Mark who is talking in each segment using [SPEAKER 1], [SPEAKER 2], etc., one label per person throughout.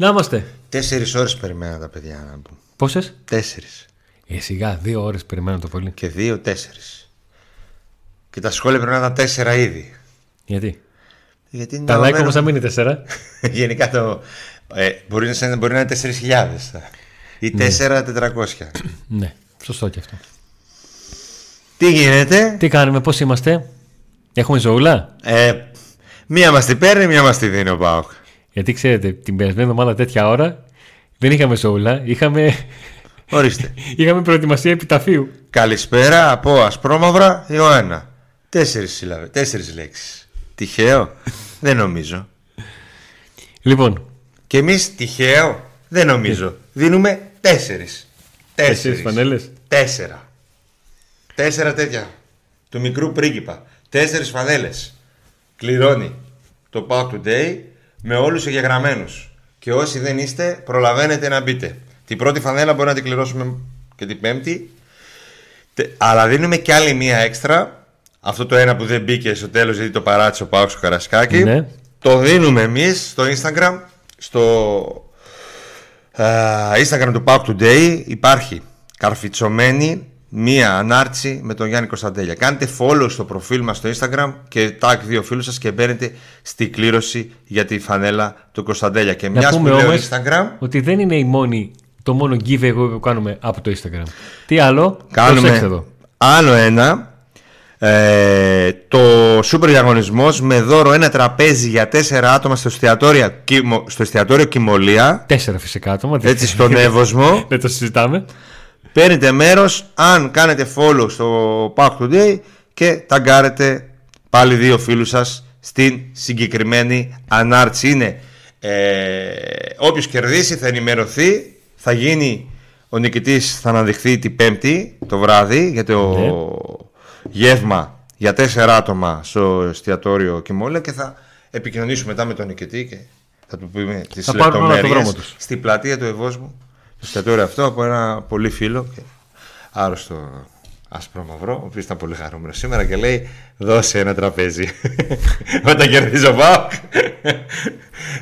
[SPEAKER 1] Να είμαστε.
[SPEAKER 2] Τέσσερις ώρες περιμέναν τα παιδιά να μπουν.
[SPEAKER 1] Πόσες;
[SPEAKER 2] Τέσσερις.
[SPEAKER 1] Ε, σιγά, δύο ώρες περιμένω το πολύ.
[SPEAKER 2] Και δύο τέσσερις. Και τα σχόλια πρέπει να ήταν τέσσερα ήδη.
[SPEAKER 1] Γιατί;
[SPEAKER 2] Γιατί είναι
[SPEAKER 1] Τα like
[SPEAKER 2] δεδομένο-
[SPEAKER 1] όμως θα μείνει τέσσερα.
[SPEAKER 2] Γενικά το. Ε, μπορεί, να, είναι- μπορεί να είναι 4.000 ή 4.400.
[SPEAKER 1] ναι, σωστό και αυτό.
[SPEAKER 2] Τι γίνεται,
[SPEAKER 1] Τι κάνουμε, πώς είμαστε, Έχουμε ζωούλα.
[SPEAKER 2] ε, μία μας την παίρνει, μία μας τη δίνει ο Πάοκ.
[SPEAKER 1] Γιατί ξέρετε, την περασμένη εβδομάδα τέτοια ώρα δεν είχαμε ζωούλα. Είχαμε,
[SPEAKER 2] Ορίστε.
[SPEAKER 1] είχαμε προετοιμασία επιταφείου.
[SPEAKER 2] Καλησπέρα από Ασπρόμαυρα Ιωάννα. Τέσσερις σύλλαβες, τέσσερις λέξεις. Τυχαίο, δεν νομίζω.
[SPEAKER 1] Λοιπόν,
[SPEAKER 2] Και εμείς τυχαίο, δεν νομίζω. Δίνουμε τέσσερις.
[SPEAKER 1] τέσσερις φανέλες.
[SPEAKER 2] Τέσσερα. Τέσσερα τέτοια. Του μικρού πρίγκιπα. Τέσσερις φανέλες. Κληρώνει το Pack Today με όλους εγγεγραμμένους. Και όσοι δεν είστε, προλαβαίνετε να μπείτε. Την πρώτη φανέλα μπορεί να την κληρώσουμε και την πέμπτη. Τε- Αλλά δίνουμε και άλλη μία έξτρα. Αυτό το ένα που δεν μπήκε στο τέλος γιατί το παράτησε ο Πάουξ ο Καρασκάκη.
[SPEAKER 1] Ναι.
[SPEAKER 2] Το δίνουμε εμείς στο Instagram. Στο ε, Instagram του Pack Today υπάρχει καρφιτσωμένη μία ανάρτηση με τον Γιάννη Κωνσταντέλια. Κάντε follow στο προφίλ μας στο Instagram και tag δύο φίλους σας και μπαίνετε στη κλήρωση για τη φανέλα του Κωνσταντέλια. Και
[SPEAKER 1] Να
[SPEAKER 2] μιας που
[SPEAKER 1] πούμε
[SPEAKER 2] λέω
[SPEAKER 1] όμως
[SPEAKER 2] Instagram,
[SPEAKER 1] ότι δεν είναι η μόνη, το μόνο giveaway που κάνουμε από το Instagram. Τι άλλο, προσέξτε
[SPEAKER 2] κάνουμε
[SPEAKER 1] εδώ.
[SPEAKER 2] άλλο ένα. Ε, το σούπερ διαγωνισμός με δώρο ένα τραπέζι για τέσσερα άτομα στο εστιατόριο, Κιμο- στο εστιατόριο Κιμολία
[SPEAKER 1] Τέσσερα φυσικά άτομα.
[SPEAKER 2] έτσι στον Εύωσμο
[SPEAKER 1] Δεν το συζητάμε.
[SPEAKER 2] Παίρνετε μέρος αν κάνετε follow στο Pack Today και ταγκάρετε πάλι δύο φίλους σας στην συγκεκριμένη ανάρτηση. Είναι ε, όποιος κερδίσει θα ενημερωθεί, θα γίνει ο νικητής θα αναδειχθεί την πέμπτη το βράδυ για το
[SPEAKER 1] Ναι.
[SPEAKER 2] γεύμα για τέσσερα άτομα στο εστιατόριο Κιμόλια και θα επικοινωνήσουμε μετά με τον νικητή και θα του πούμε τις
[SPEAKER 1] Θα πάρουν όλα το
[SPEAKER 2] λεπτομέρειες
[SPEAKER 1] δρόμο τους.
[SPEAKER 2] στην πλατεία του Ευόσμου το εστιατόριο αυτό από ένα πολύ φίλο και άρρωστο άσπρο μαυρό, ο οποίος ήταν πολύ χαρούμενος σήμερα και λέει: Δώσε ένα τραπέζι. Όταν κερδίζω πάω.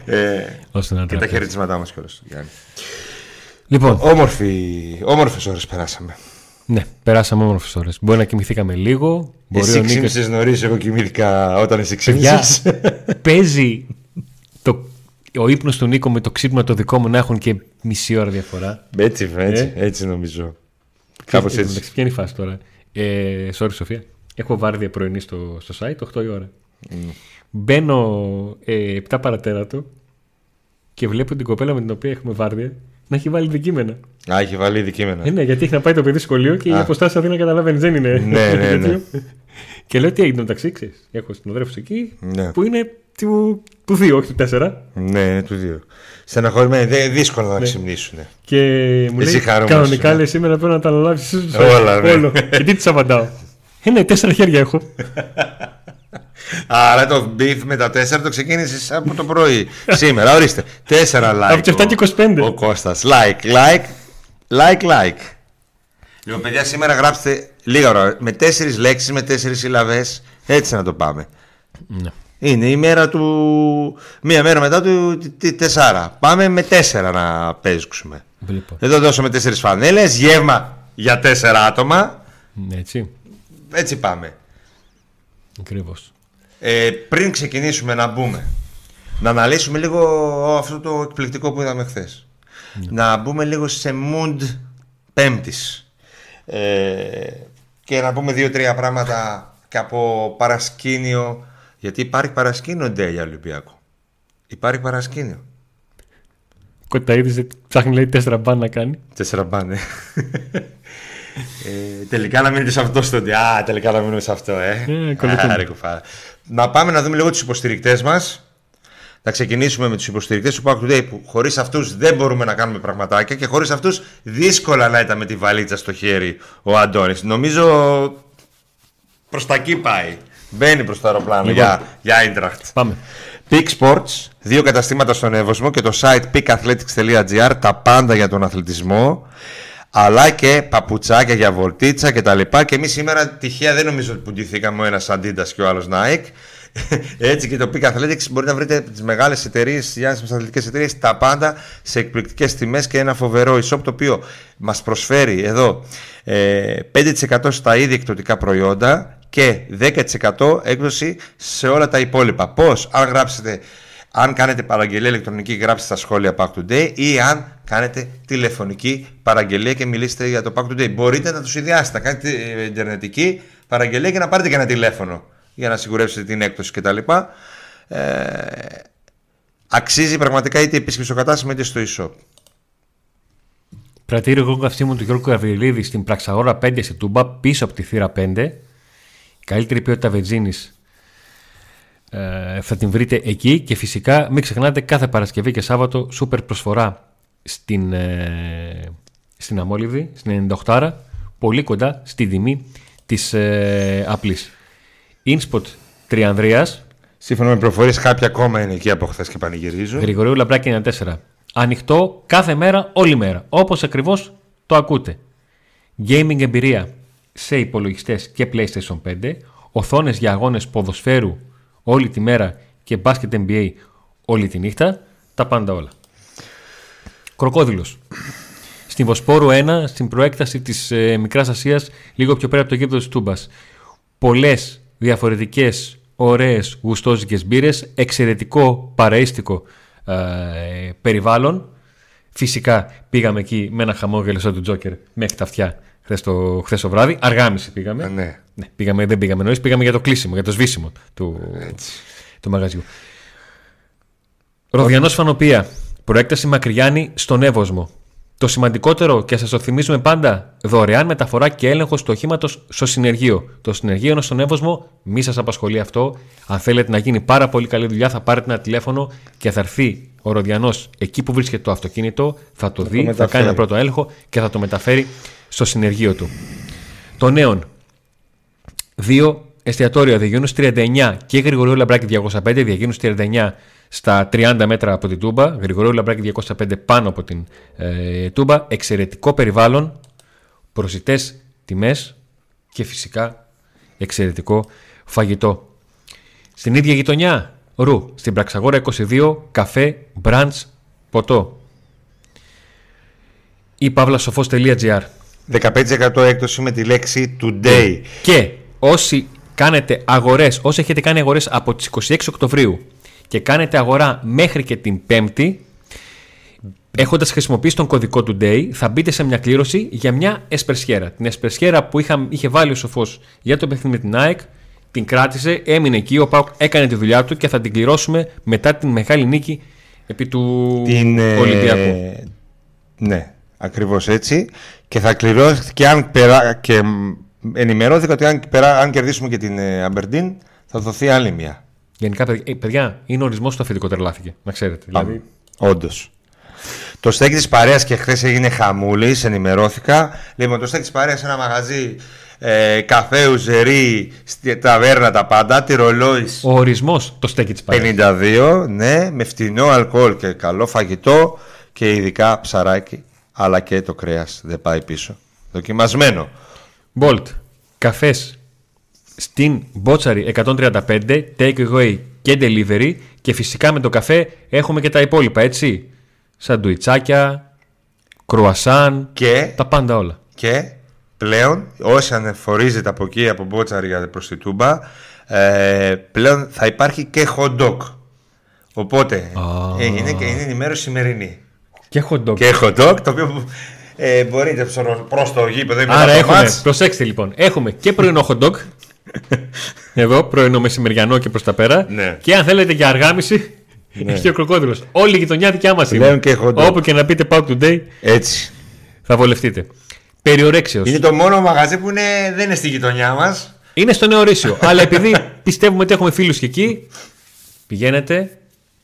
[SPEAKER 2] ε,
[SPEAKER 1] Ώστε να
[SPEAKER 2] και τα
[SPEAKER 1] τραπέζι.
[SPEAKER 2] χαιρετίσματά μας κιόλας. Γιάννη.
[SPEAKER 1] Λοιπόν,
[SPEAKER 2] Όμορφη, όμορφες ώρες περάσαμε.
[SPEAKER 1] ναι, περάσαμε όμορφες ώρες. Μπορεί να κοιμηθήκαμε λίγο. Μπορεί
[SPEAKER 2] Εσύ
[SPEAKER 1] ο Νίκος...
[SPEAKER 2] ξύμισες νωρίς, εγώ κοιμήθηκα όταν εσύ
[SPEAKER 1] Παιδιά,
[SPEAKER 2] ξύμισες.
[SPEAKER 1] παίζει το, ο ύπνος του Νίκο με το ξύπνημα το δικό μου να έχουν και μισή ώρα διαφορά.
[SPEAKER 2] έτσι, έτσι,
[SPEAKER 1] Ε.
[SPEAKER 2] έτσι νομίζω. Κάπως
[SPEAKER 1] Ε,
[SPEAKER 2] έτσι.
[SPEAKER 1] εντάξει, Ποια είναι η φάση τώρα; Ε, sorry, Σοφία. Έχω βάρδια πρωινή στο, στο site, 8 η ώρα. Μπαίνω ε, 7 παρατέρατο και βλέπω την κοπέλα με την οποία έχουμε βάρδια να έχει βάλει δικείμενα.
[SPEAKER 2] Α, έχει βάλει δικείμενα.
[SPEAKER 1] Ε, ναι, γιατί έχει να πάει το παιδί σχολείο και η
[SPEAKER 2] Α.
[SPEAKER 1] αποστάση αυτή να καταλαβαίνει δεν είναι.
[SPEAKER 2] Ναι, ναι, ναι.
[SPEAKER 1] τέτοιο. και λέω τι έγινε μεταξύ, ξέρεις. Έχω συνοδρέφου εκεί
[SPEAKER 2] Ναι.
[SPEAKER 1] που είναι του, του 2, όχι του 4.
[SPEAKER 2] Ναι, είναι του δύο. Στεναχωρημένοι, δεν- δύσκολο να ξυμνήσουν.
[SPEAKER 1] Και μου
[SPEAKER 2] Εσύ
[SPEAKER 1] λέει
[SPEAKER 2] χαρούμενος,
[SPEAKER 1] κανονικά
[SPEAKER 2] ναι.
[SPEAKER 1] λέει σήμερα πρέπει να τα αναλάβεις.
[SPEAKER 2] Όλα, ναι.
[SPEAKER 1] Όλο. και τι της απαντάω. Ε, ναι, τέσσερα χέρια έχω.
[SPEAKER 2] Άρα το beef με τα 4 το ξεκίνησες από το πρωί. Σήμερα, ορίστε. 4 like.
[SPEAKER 1] Από τις 7 και 25.
[SPEAKER 2] Ο, ο Κώστας. Like, like, like, like. Λοιπόν, παιδιά, σήμερα γράψτε λίγα ώρα. Με 4 λέξεις, με 4 συλλαβές. Έτσι να το πάμε.
[SPEAKER 1] Ναι.
[SPEAKER 2] Είναι η μέρα του. Μία μέρα μετά του 4. Πάμε με 4 να παίζουμε.
[SPEAKER 1] Λοιπόν,
[SPEAKER 2] Εδώ δώσαμε 4 φανέλες. Γεύμα για 4 άτομα.
[SPEAKER 1] ναι, έτσι.
[SPEAKER 2] Έτσι πάμε.
[SPEAKER 1] Ακριβώς.
[SPEAKER 2] Ε, πριν ξεκινήσουμε να μπούμε, να αναλύσουμε λίγο αυτό το εκπληκτικό που είδαμε χθες. Να μπούμε λίγο σε mood πέμπτης. Ε, και να πούμε δύο-τρία πράγματα και από παρασκήνιο. Γιατί υπάρχει παρασκήνιο ντε για Ολυμπιακό. Υπάρχει παρασκήνιο.
[SPEAKER 1] Κοταίδη ψάχνει λέει τέσσερα μπαν να κάνει.
[SPEAKER 2] Τέσσερα μπάνε. ε, τελικά να μείνετε σε αυτό στο Α, τελικά να μείνουμε σε αυτό, ε.
[SPEAKER 1] Ε, κολλητούμε.
[SPEAKER 2] Άρε, κουφάρα. να πάμε να δούμε λίγο τους υποστηρικτές μας. Να ξεκινήσουμε με τους υποστηρικτές του Pack Today που χωρίς αυτούς δεν μπορούμε να κάνουμε πραγματάκια και χωρίς αυτούς δύσκολα να ήταν με τη βαλίτσα στο χέρι ο Αντώνης. Νομίζω προς τα εκεί πάει. Μπαίνει προς το αεροπλάνο
[SPEAKER 1] Λοιπόν.
[SPEAKER 2] για, για Eintracht.
[SPEAKER 1] Πάμε.
[SPEAKER 2] Peak Sports, δύο καταστήματα στον Εύωσμο και το site peakathletics.gr, τα πάντα για τον αθλητισμό, αλλά και παπουτσάκια για βολτίτσα και τα λοιπά. Και εμείς σήμερα τυχαία δεν νομίζω ότι πουντηθήκαμε ο ένας Adidas και ο άλλος Nike. Έτσι και το Peak Athletics μπορείτε να βρείτε τις μεγάλες εταιρείες, τι διάσημε αθλητικές εταιρείες, τα πάντα σε εκπληκτικές τιμές και ένα φοβερό e-shop το οποίο μας προσφέρει εδώ ε, 5% στα ήδη εκδοτικά προϊόντα και 10% έκδοση σε όλα τα υπόλοιπα. Πώς, αν γράψετε αν κάνετε παραγγελία ηλεκτρονική, γράψτε στα σχόλια Pack Today ή αν κάνετε τηλεφωνική παραγγελία και μιλήσετε για το Pack Today. Μπορείτε να του συνδυάσετε, να κάνετε ε, ιντερνετική παραγγελία και να πάρετε και ένα τηλέφωνο για να σιγουρεύσετε την έκπτωση κτλ. Ε, αξίζει πραγματικά είτε επίσημη στο κατάστημα είτε στο e-shop.
[SPEAKER 1] Πρατήριο εγώ καυσίμου του Γιώργου Γαβριλίδη στην Πραξαγόρα 5 σε Τούμπα πίσω από τη θύρα 5. Καλύτερη ποιότητα βενζίνης ε, θα την βρείτε εκεί και φυσικά μην ξεχνάτε κάθε Παρασκευή και Σάββατο σούπερ προσφορά στην, ε, στην Αμόλυβδη, στην 98 πολύ κοντά στη τιμή της ε, απλής. Inspot Τριανδρίας
[SPEAKER 2] Σύμφωνα με προφορίες κάποια ακόμα είναι εκεί από χθες και πανηγυρίζω.
[SPEAKER 1] Γρηγορίου Λαμπράκη 94. Ανοιχτό κάθε μέρα, όλη μέρα. Όπως ακριβώς το ακούτε. Gaming εμπειρία σε υπολογιστές και PlayStation 5. Οθόνες για αγώνες ποδοσφαίρου όλη τη μέρα και μπάσκετ NBA όλη τη νύχτα. Τα πάντα όλα. Κροκόδηλος. Στην Βοσπόρου 1, στην προέκταση της ε, Μικράς Ασίας, λίγο πιο πέρα από το γήπεδο της Τούμπας. Πολλές διαφορετικές, ωραίες, γουστόζικες μπύρες, εξαιρετικό παραίστικο ε, περιβάλλον. Φυσικά πήγαμε εκεί με ένα χαμόγελο σαν του Τζόκερ μέχρι τα αυτιά χθες το, χθες το βράδυ. Αργάμιση πήγαμε.
[SPEAKER 2] Ε, ναι.
[SPEAKER 1] ναι. πήγαμε, δεν πήγαμε νωρί, πήγαμε για το κλείσιμο, για το σβήσιμο του, του μαγαζιού. Ροδιανό Φανοπία. Προέκταση Μακριάνη στον Εύωσμο. Το σημαντικότερο και σας το θυμίζουμε πάντα, δωρεάν μεταφορά και έλεγχος του οχήματος στο συνεργείο. Το συνεργείο είναι στον Εύωσμο, μη σας απασχολεί αυτό. Αν θέλετε να γίνει πάρα πολύ καλή δουλειά, θα πάρετε ένα τηλέφωνο και θα έρθει ο Ροδιανό εκεί που βρίσκεται το αυτοκίνητο, θα το δει, θα κάνει ένα πρώτο έλεγχο και θα το μεταφέρει στο συνεργείο του. Το νέον. Δύο εστιατόρια Διαγίνου 39 και Γρηγορίου Λαμπράκη 205, Διαγίνου 39 στα 30 μέτρα από την Τούμπα, Γρηγορίου Λαμπράκη 205 πάνω από την ε, Τούμπα. Εξαιρετικό περιβάλλον, προσιτές τιμές και φυσικά εξαιρετικό φαγητό. Στην ίδια γειτονιά, Ρου, στην Πραξαγόρα 22, καφέ, μπραντς, ποτό. ή παύλασοφός.gr
[SPEAKER 2] 15% έκπτωση με τη λέξη today.
[SPEAKER 1] Και όσοι κάνετε αγορές, όσοι έχετε κάνει αγορές από τις 26 Οκτωβρίου και κάνετε αγορά μέχρι και την 5η, έχοντας χρησιμοποιήσει τον κωδικό του Day, θα μπείτε σε μια κλήρωση για μια εσπερσιέρα. Την εσπερσιέρα που είχα, είχε βάλει ο Σοφός για το παιχνίδι με την ΑΕΚ, την κράτησε, έμεινε εκεί, ο Πάουκ έκανε τη δουλειά του και θα την κληρώσουμε μετά την μεγάλη νίκη επί του
[SPEAKER 2] Την, ε,
[SPEAKER 1] Ολυμπιακού.
[SPEAKER 2] ναι, ακριβώς έτσι. Και θα κληρώθηκε αν περά... και ενημερώθηκα ότι αν, περά... αν κερδίσουμε και την Αμπερντίν θα δοθεί άλλη μία.
[SPEAKER 1] Γενικά, παιδιά, ε, παιδιά είναι ορισμός του αφεντικό τρελάθηκε, να ξέρετε. Δηλαδή,
[SPEAKER 2] Όντως. Το στέκι της παρέας και χθες έγινε χαμούλης, ενημερώθηκα. Λοιπόν, το στέκι της παρέας ένα μαγαζί ε, καφέ, ουζερί, στη ταβέρνα τα πάντα, τη ρολόι
[SPEAKER 1] ο ορισμός το στέκει της παρέας.
[SPEAKER 2] 52, ναι, με φτηνό αλκοόλ και καλό φαγητό και ειδικά ψαράκι, αλλά και το κρέας δεν πάει πίσω. Δοκιμασμένο.
[SPEAKER 1] Bolt, καφές στην Μπότσαρη 135, take away και delivery και φυσικά με το καφέ έχουμε και τα υπόλοιπα, έτσι. Σαντουιτσάκια, κρουασάν,
[SPEAKER 2] Και,
[SPEAKER 1] τα πάντα όλα.
[SPEAKER 2] και πλέον, όσοι ανεφορίζεται από εκεί, από Μπότσαρη για προς τη Τούμπα, ε, πλέον θα υπάρχει και hot dog. Οπότε,
[SPEAKER 1] Α.
[SPEAKER 2] έγινε και είναι ενημέρωση σημερινή.
[SPEAKER 1] Και hot dog.
[SPEAKER 2] Και hot dog, το οποίο ε, μπορείτε προς το γήπεδο ή μετά
[SPEAKER 1] Άρα
[SPEAKER 2] το
[SPEAKER 1] έχουμε,
[SPEAKER 2] μάτς.
[SPEAKER 1] προσέξτε λοιπόν, έχουμε και πρωινό hot dog. Εδώ, πρωινό μεσημεριανό και προς τα πέρα.
[SPEAKER 2] Ναι.
[SPEAKER 1] Και αν θέλετε για αργάμιση, έχει ο κροκόδηλος. Όλη η γειτονιά δικιά μας
[SPEAKER 2] Πλέον
[SPEAKER 1] είναι.
[SPEAKER 2] και hot dog.
[SPEAKER 1] Όπου και να πείτε Pack Today,
[SPEAKER 2] Έτσι.
[SPEAKER 1] θα βολευτείτε. Περιορέξεως.
[SPEAKER 2] Είναι το μόνο μαγαζί που είναι, δεν είναι στη γειτονιά μας.
[SPEAKER 1] Είναι στο νέο Ρήσιο. αλλά επειδή πιστεύουμε ότι έχουμε φίλους και εκεί, πηγαίνετε,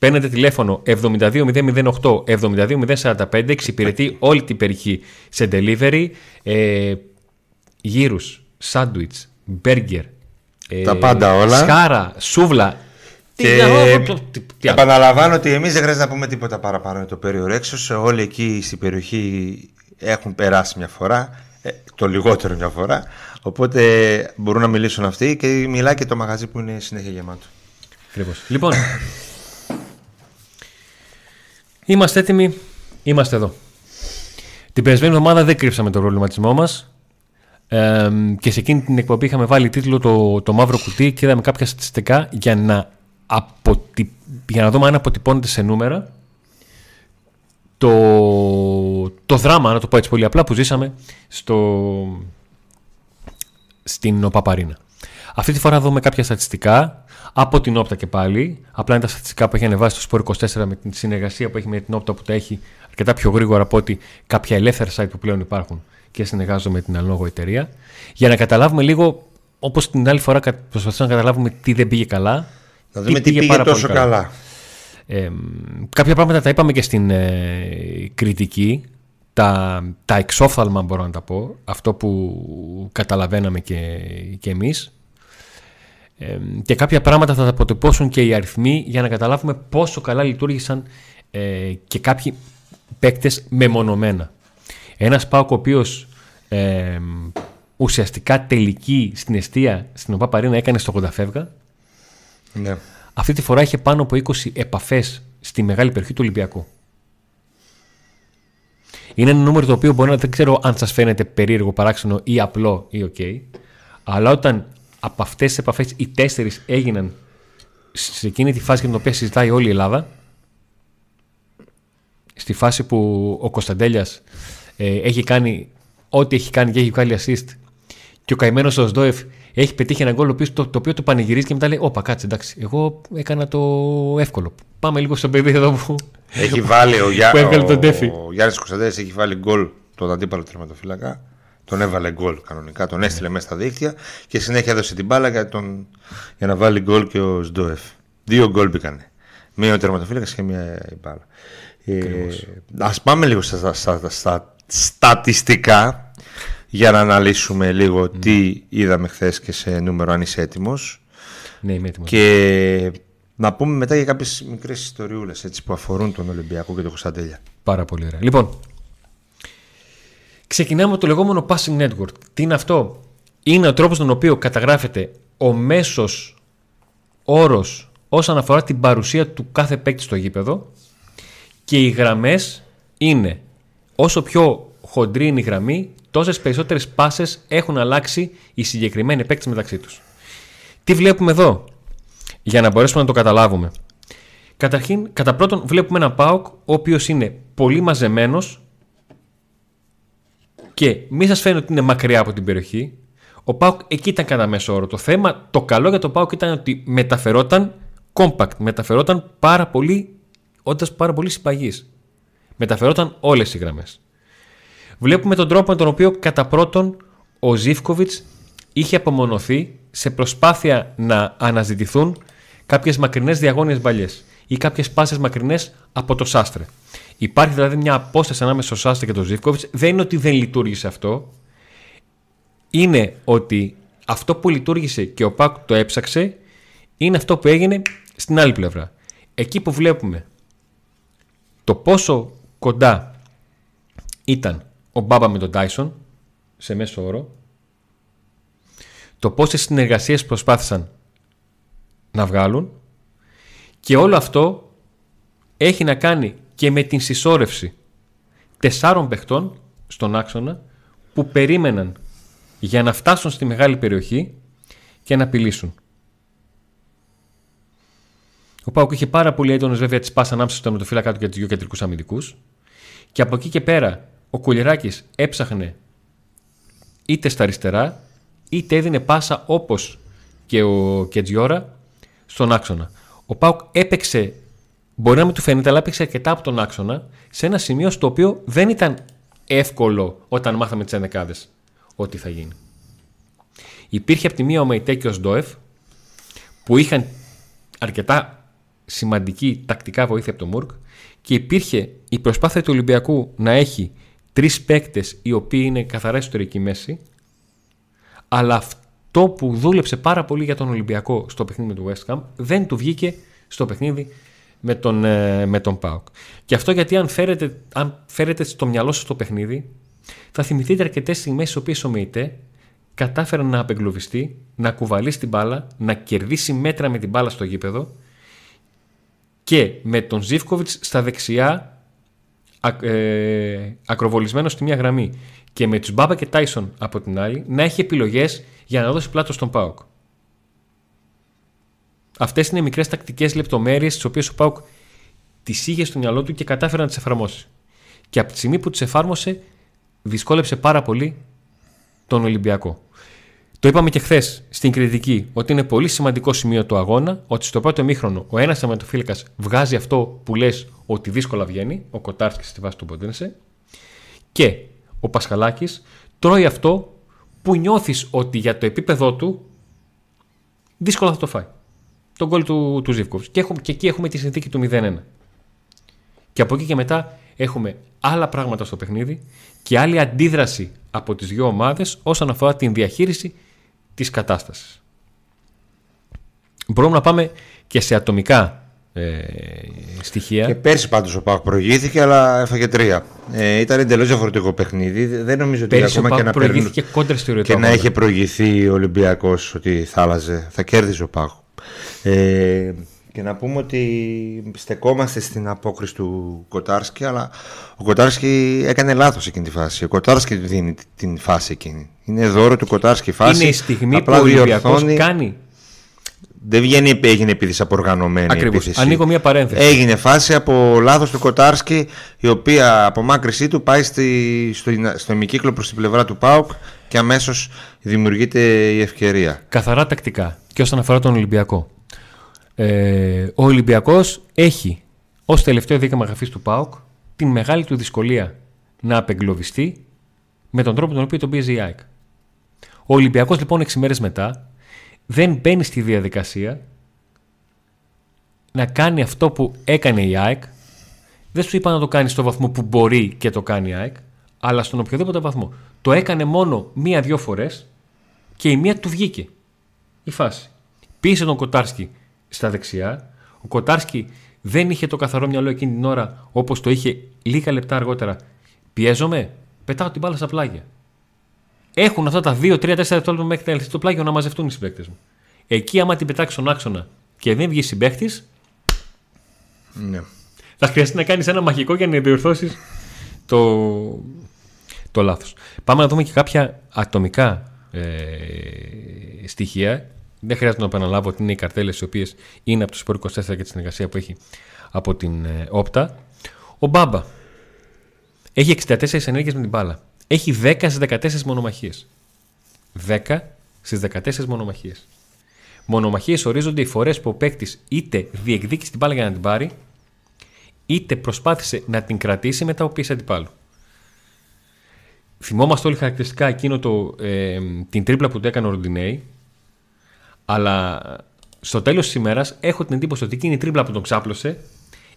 [SPEAKER 1] παίρνετε τηλέφωνο 72008 72045, εξυπηρετεί όλη την περιοχή σε delivery. Ε, γύρους, σάντουιτς, μπέργκερ. ε,
[SPEAKER 2] Τα πάντα όλα.
[SPEAKER 1] Σκάρα, σούβλα. Τι
[SPEAKER 2] Και
[SPEAKER 1] να- τι- τι- τι άλλο.
[SPEAKER 2] επαναλαμβάνω ότι εμείς δεν χρειάζεται να πούμε τίποτα παραπάνω για το περιορέξιος. Όλοι εκεί στην περιοχή έχουν περάσει μια φορά, ε, το λιγότερο μια φορά. Οπότε μπορούν να μιλήσουν αυτοί και μιλάει και το μαγαζί που είναι συνέχεια γεμάτο.
[SPEAKER 1] Ακριβώς. Λοιπόν, είμαστε έτοιμοι, είμαστε εδώ. Την περασμένη εβδομάδα δεν κρύψαμε τον προβληματισμό μας ε, και σε εκείνη την εκπομπή είχαμε βάλει τίτλο το, το μαύρο κουτί και είδαμε κάποια στατιστικά για να, αποτι... για να δούμε αν αποτυπώνεται σε νούμερα το, το δράμα, να το πω έτσι πολύ απλά, που ζήσαμε στο, στην Οπαπαρίνα. Αυτή τη φορά δούμε κάποια στατιστικά από την Όπτα και πάλι. Απλά είναι τα στατιστικά που έχει ανεβάσει το Σπορ 24 με την συνεργασία που έχει με την Όπτα που τα έχει αρκετά πιο γρήγορα από ότι κάποια ελεύθερα site που πλέον υπάρχουν και συνεργάζονται με την αλόγω εταιρεία. Για να καταλάβουμε λίγο, όπως την άλλη φορά προσπαθήσαμε να καταλάβουμε τι δεν πήγε καλά.
[SPEAKER 2] Να δούμε τι, πήγε, τόσο καλά.
[SPEAKER 1] Ε, κάποια πράγματα τα είπαμε και στην ε, κριτική. Τα, τα εξόφθαλμα μπορώ να τα πω. Αυτό που καταλαβαίναμε και, και εμείς. Ε, και κάποια πράγματα θα τα αποτυπώσουν και οι αριθμοί για να καταλάβουμε πόσο καλά λειτουργήσαν ε, και κάποιοι παίκτες μεμονωμένα. Ένας Πάοκ ο οποίος ε, ουσιαστικά τελική στην αιστεία στην ΟΠΑ Παρίνα έκανε στο 80 φεύγα.
[SPEAKER 2] Ναι.
[SPEAKER 1] Αυτή τη φορά είχε πάνω από 20 επαφές στη μεγάλη περιοχή του Ολυμπιακού. Είναι ένα νούμερο το οποίο μπορεί να δεν ξέρω αν σας φαίνεται περίεργο, παράξενο ή απλό ή οκ. αλλά όταν από αυτές τις επαφές οι τέσσερις έγιναν σε εκείνη τη φάση για την οποία συζητάει όλη η Ελλάδα, στη φάση που ο Κωνσταντέλιας ε, έχει κάνει ό,τι έχει κάνει και έχει βγάλει assist και ο καημένος ο Σδόεφ έχει πετύχει ένα γκολ το, το οποίο το πανηγυρίζει και μετά λέει: Όπα, κάτσε εντάξει. Εγώ έκανα το εύκολο. Πάμε λίγο στο παιδί εδώ που.
[SPEAKER 2] Έχει βάλει ο, Γιά...
[SPEAKER 1] ο, τον
[SPEAKER 2] ο Γιάννης Κωνσταντέλια έχει βάλει γκολ τον αντίπαλο τερματοφύλακα. Τον έβαλε γκολ κανονικά, τον έστειλε μέσα στα δίκτυα και συνέχεια έδωσε την μπάλα για, τον... για να βάλει γκολ και ο Σντόεφ. Δύο γκολ μπήκανε. Μία ο τερματοφύλακας και μία η μπάλα. Ε, ας πάμε λίγο στα, στα, στα, στατιστικά για να αναλύσουμε λίγο τι είδαμε χθες και σε νούμερο αν είσαι έτοιμος.
[SPEAKER 1] Ναι, είμαι έτοιμος.
[SPEAKER 2] Και να πούμε μετά για κάποιες μικρές ιστοριούλες έτσι, που αφορούν τον Ολυμπιακό και τον Κωνσταντέλια.
[SPEAKER 1] Πάρα πολύ ωραία. Λοιπόν, ξεκινάμε με το λεγόμενο Passing Network. Τι είναι αυτό; Είναι ο τρόπος τον οποίο καταγράφεται ο μέσος όρος όσον αφορά την παρουσία του κάθε παίκτη στο γήπεδο και οι γραμμές είναι όσο πιο χοντρή είναι η γραμμή, τόσες περισσότερες πάσε έχουν αλλάξει οι συγκεκριμένοι παίκτες μεταξύ τους. Τι βλέπουμε εδώ, για να μπορέσουμε να το καταλάβουμε. Καταρχήν, κατά πρώτον, βλέπουμε ένα ΠΑΟΚ ο οποίος είναι πολύ μαζεμένος και μη σας φαίνεται ότι είναι μακριά από την περιοχή. Ο ΠΑΟΚ εκεί ήταν κατά μέσο όρο. Το θέμα, το καλό για το ΠΑΟΚ ήταν ότι μεταφερόταν compact, μεταφερόταν πάρα πολύ, όντας πάρα πολύ συμπαγής. Μεταφερόταν όλες οι γραμμές. Βλέπουμε τον τρόπο με τον οποίο κατά πρώτον ο Ζήφκοβιτς είχε απομονωθεί σε προσπάθεια να αναζητηθούν κάποιες μακρινές διαγώνιες μπαλιές ή κάποιες πάσες μακρινές από το Σάστρε. Υπάρχει δηλαδή μια απόσταση ανάμεσα στο Σάστρε και τον Ζήφκοβιτς. Δεν είναι ότι δεν λειτουργήσε αυτό. Είναι ότι αυτό που λειτουργήσε και ο Πάκ το έψαξε είναι αυτό που έγινε στην άλλη πλευρά. Εκεί που βλέπουμε το πόσο κοντά ήταν ο Μπάμπα με τον Τάισον σε μέσο όρο. Το πόσες συνεργασίες προσπάθησαν να βγάλουν και όλο αυτό έχει να κάνει και με την συσσόρευση τεσσάρων παιχτών στον άξονα που περίμεναν για να φτάσουν στη μεγάλη περιοχή και να απειλήσουν. Ο Πάουκ είχε πάρα πολύ έντονες βέβαια τη πάσα ανάμεσα στο τερματοφύλακα του και τους δύο κεντρικούς αμυντικούς. Και από εκεί και πέρα ο Κουλιράκης έψαχνε είτε στα αριστερά είτε έδινε πάσα όπως και ο Κετζιόρα στον άξονα. Ο Πάουκ έπαιξε, μπορεί να μην του φαίνεται, αλλά έπαιξε αρκετά από τον άξονα σε ένα σημείο στο οποίο δεν ήταν εύκολο όταν μάθαμε τις ενδεκάδες ό,τι θα γίνει. Υπήρχε από τη μία ο Μεϊτέ και ο Σντόεφ που είχαν αρκετά σημαντική τακτικά βοήθεια από τον Μουρκ και υπήρχε η προσπάθεια του Ολυμπιακού να έχει τρεις παίκτες οι οποίοι είναι καθαρά ιστορική μέση, αλλά αυτό που δούλεψε πάρα πολύ για τον Ολυμπιακό στο παιχνίδι με τον West Ham δεν του βγήκε στο παιχνίδι με τον, ε, με τον Πάοκ. Και αυτό γιατί αν φέρετε, αν φέρετε στο μυαλό σας το παιχνίδι, θα θυμηθείτε αρκετές στιγμές στις οποίες ο Μεϊτέ κατάφερε να απεγκλωβιστεί, να κουβαλήσει την μπάλα, να κερδίσει μέτρα με την μπάλα στο γήπεδο και με τον Ζήφκοβιτς στα δεξιά ε, ακροβολισμένο στη μία γραμμή και με τους Μπάμπα και Τάισον από την άλλη να έχει επιλογές για να δώσει πλάτος στον Πάουκ. Αυτές είναι μικρές τακτικές λεπτομέρειες τις οποίες ο Πάουκ τις είχε στο μυαλό του και κατάφερε να τις εφαρμόσει. Και από τη στιγμή που τις εφάρμοσε δυσκόλεψε πάρα πολύ τον Ολυμπιακό. Το είπαμε και χθες στην κριτική ότι είναι πολύ σημαντικό σημείο του αγώνα ότι στο πρώτο μήχρονο ο ένας θεματοφύλακας βγάζει αυτό που λες ότι δύσκολα βγαίνει, ο Κοτάρσκι στη βάση του Ποντένσε, και ο Πασχαλάκης τρώει αυτό που νιώθεις ότι για το επίπεδό του δύσκολα θα το φάει. Τον γκολ του, του Ζήφκοβ. Και, και εκεί έχουμε τη συνθήκη του 0-1. Και από εκεί και μετά έχουμε άλλα πράγματα στο παιχνίδι και άλλη αντίδραση από τις δύο ομάδες όσον αφορά την διαχείριση της κατάστασης. Μπορούμε να πάμε και σε ατομικά ε, στοιχεία.
[SPEAKER 2] Και πέρσι πάντως ο Πάκ προηγήθηκε, αλλά έφαγε τρία. Ε, ήταν εντελώς διαφορετικό παιχνίδι. Δεν νομίζω ότι
[SPEAKER 1] πέρσι
[SPEAKER 2] ακόμα
[SPEAKER 1] ο
[SPEAKER 2] και να
[SPEAKER 1] προηγήθηκε κόντρα στο
[SPEAKER 2] Και να είχε προηγηθεί ο Ολυμπιακός ότι θα άλλαζε, θα κέρδιζε ο Πάκ. Ε, και να πούμε ότι στεκόμαστε στην απόκριση του Κοτάρσκι, αλλά ο Κοτάρσκι έκανε λάθος εκείνη τη φάση. Ο Κοτάρσκι δίνει την φάση εκείνη. Είναι δώρο του Κοτάρσκι η φάση.
[SPEAKER 1] Είναι η στιγμή Απλά που ο Ολυμπιακός κάνει.
[SPEAKER 2] Δεν βγαίνει, έγινε επίθεση από οργανωμένη
[SPEAKER 1] Ακριβώς. επίθεση. Ανοίγω μια παρένθεση.
[SPEAKER 2] Έγινε φάση από λάθος του Κοτάρσκι, η οποία από μάκρυσή του πάει στη, στο, στο ημικύκλο προς την πλευρά του ΠΑΟΚ και αμέσως δημιουργείται η ευκαιρία.
[SPEAKER 1] Καθαρά τακτικά. Και όσον αφορά τον Ολυμπιακό. Ε, ο Ολυμπιακός έχει ως τελευταίο δίκαμα γραφής του ΠΑΟΚ την μεγάλη του δυσκολία να απεγκλωβιστεί με τον τρόπο τον οποίο τον πίεζε η ΑΕΚ. Ο Ολυμπιακός λοιπόν 6 μέρες μετά δεν μπαίνει στη διαδικασία να κάνει αυτό που έκανε η ΑΕΚ. Δεν σου είπα να το κάνει στο βαθμό που μπορεί και το κάνει η ΑΕΚ, αλλά στον οποιοδήποτε βαθμό. Το έκανε μόνο μία-δυο φορές και η μία του βγήκε. Η φάση. Πίεσε τον Κοτάρσκι στα δεξιά. Ο Κοτάρσκι δεν είχε το καθαρό μυαλό εκείνη την ώρα όπως το είχε λίγα λεπτά αργότερα. Πιέζομαι, πετάω την μπάλα στα πλάγια. Έχουν αυτά τα 2-3-4 δευτερόλεπτα μέχρι να έλθει το πλάγιο να μαζευτούν οι συμπαίκτες μου. Εκεί, άμα την πετάξει στον άξονα και δεν βγει συμπαίχτη.
[SPEAKER 2] Ναι.
[SPEAKER 1] Θα χρειαστεί να κάνεις ένα μαγικό για να διορθώσεις το, το λάθος. Πάμε να δούμε και κάποια ατομικά ε, στοιχεία δεν χρειάζεται να επαναλάβω ότι είναι οι καρτέλες οι οποίες είναι από το Σπορ 24 και τη συνεργασία που έχει από την ε, Όπτα. Ο Μπάμπα έχει 64 ενέργειες με την μπάλα. Έχει 10 στις 14 μονομαχίες. 10 στις 14 μονομαχίες. Μονομαχίες ορίζονται οι φορές που ο παίκτης είτε διεκδίκησε την μπάλα για να την πάρει, είτε προσπάθησε να την κρατήσει μετά από πίεση αντιπάλου. Θυμόμαστε όλοι χαρακτηριστικά εκείνο το, ε, την τρίπλα που το έκανε ο Ροντινέη, αλλά στο τέλος της ημέρας έχω την εντύπωση ότι εκείνη η τρίμπλα που τον ξάπλωσε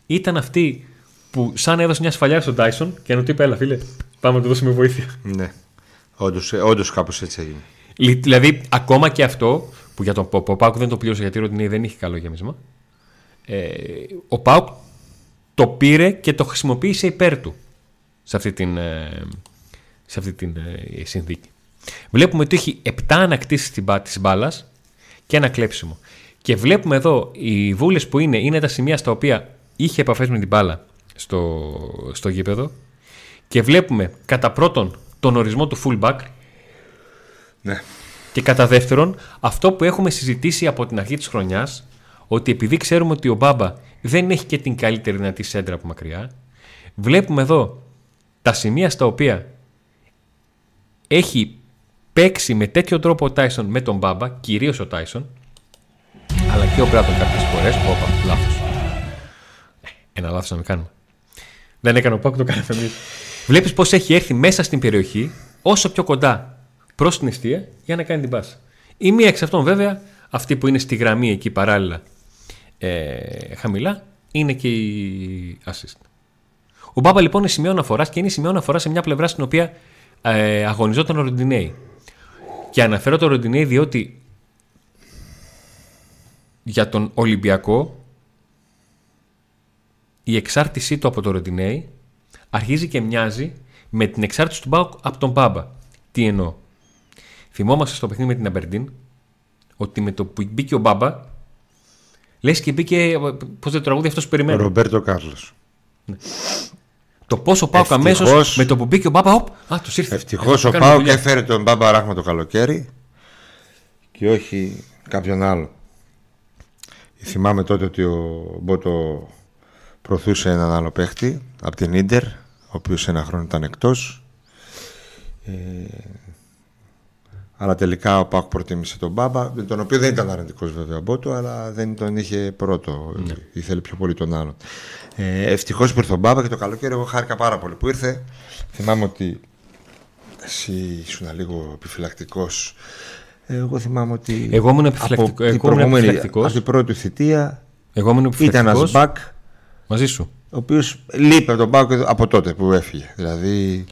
[SPEAKER 1] ήταν αυτή που σαν έδωσε μια σφαλιά στον Τάισον και ενώ του είπε: Έλα, φίλε, πάμε να του δώσουμε βοήθεια.
[SPEAKER 2] Ναι. Όντως κάπως έτσι έγινε.
[SPEAKER 1] Δηλαδή, ακόμα και αυτό που για τον ο Πάουκ δεν το πλήρωσε γιατί ο δεν είχε καλό γέμισμα. Ε, ο Πάουκ το πήρε και το χρησιμοποίησε υπέρ του σε αυτή την, ε, σε αυτή την ε, συνθήκη. Βλέπουμε ότι έχει 7 ανακτήσεις της μπάλας και ένα κλέψιμο. Και βλέπουμε εδώ οι βούλες που είναι, είναι τα σημεία στα οποία είχε επαφές με την μπάλα στο, στο γήπεδο. Και βλέπουμε κατά πρώτον τον ορισμό του fullback.
[SPEAKER 2] Ναι.
[SPEAKER 1] Και κατά δεύτερον, αυτό που έχουμε συζητήσει από την αρχή της χρονιάς, ότι επειδή ξέρουμε ότι ο Μπάμπα δεν έχει και την καλύτερη δυνατή σέντρα από μακριά, βλέπουμε εδώ τα σημεία στα οποία έχει παίξει με τέτοιο τρόπο ο Τάισον με τον Μπάμπα, κυρίως ο Τάισον, αλλά και ο Μπράτον κάποιες φορές. Όπα, λάθος. Ε, ένα λάθος να μην κάνουμε. Δεν έκανε ο Πάκ, το κάναμε εμείς. Βλέπεις πώς έχει έρθει μέσα στην περιοχή, όσο πιο κοντά προς την αιστεία, για να κάνει την πάσα. Η μία εξ αυτών, βέβαια, αυτή που είναι στη γραμμή εκεί παράλληλα ε, χαμηλά, είναι και η assist. Ο Μπάμπα λοιπόν είναι σημείο αναφοράς και είναι σημείο αναφοράς σε μια πλευρά στην οποία ε, αγωνιζόταν ο Ροντινέη. Και αναφέρω το Ροντινέη διότι για τον Ολυμπιακό η εξάρτησή του από το Ροντινέη αρχίζει και μοιάζει με την εξάρτηση του Μπάουκ από τον Μπάμπα. Τι εννοώ; Θυμόμαστε στο παιχνίδι με την Αμπερντίν ότι με το που μπήκε ο Μπάμπα Λες και μπήκε. Πώς δεν τραγούδι αυτός που περιμένει.
[SPEAKER 2] Ρομπέρτο Κάρλος.
[SPEAKER 1] Το πόσο πάω αμέσως
[SPEAKER 2] Ευτυχώς-
[SPEAKER 1] με το που μπήκε ο Μπάμπα. Οπ, α, τους ήρθε.
[SPEAKER 2] Ευτυχώς
[SPEAKER 1] Θα
[SPEAKER 2] ο
[SPEAKER 1] κάνουμε
[SPEAKER 2] Πάουκ
[SPEAKER 1] δουλειά.
[SPEAKER 2] έφερε τον Μπάμπα Ράχμα το καλοκαίρι και όχι κάποιον άλλο. Θυμάμαι τότε ότι ο Μπότο προωθούσε έναν άλλο παίχτη από την Ίντερ, ο οποίος ένα χρόνο ήταν εκτός. Ε, αλλά τελικά ο Πάουκ προτίμησε τον Μπάμπα, με τον οποίο δεν ήταν αρνητικός βέβαια ο Μπότο, αλλά δεν τον είχε πρώτο. Ήθελε πιο πολύ τον άλλον. Ε, Ευτυχώς που ήρθε ο Μπάμπα και το καλοκαίρι εγώ χάρηκα πάρα πολύ που ήρθε. Θυμάμαι ότι εσύ ήσουν λίγο επιφυλακτικός. Εγώ θυμάμαι ότι.
[SPEAKER 1] Εγώ ήμουν
[SPEAKER 2] από
[SPEAKER 1] επιφυλακτικό-
[SPEAKER 2] την
[SPEAKER 1] εγώ ήμουν
[SPEAKER 2] προηγούμενη-
[SPEAKER 1] επιφυλακτικός.
[SPEAKER 2] Από την πρώτη του θητεία
[SPEAKER 1] Εγώ ήμουν
[SPEAKER 2] ήταν ένας
[SPEAKER 1] επιφυλακτικός.
[SPEAKER 2] μπακ
[SPEAKER 1] Μαζί σου.
[SPEAKER 2] ο οποίος λείπει από τον Πάουκ από τότε που έφυγε. Δηλαδή.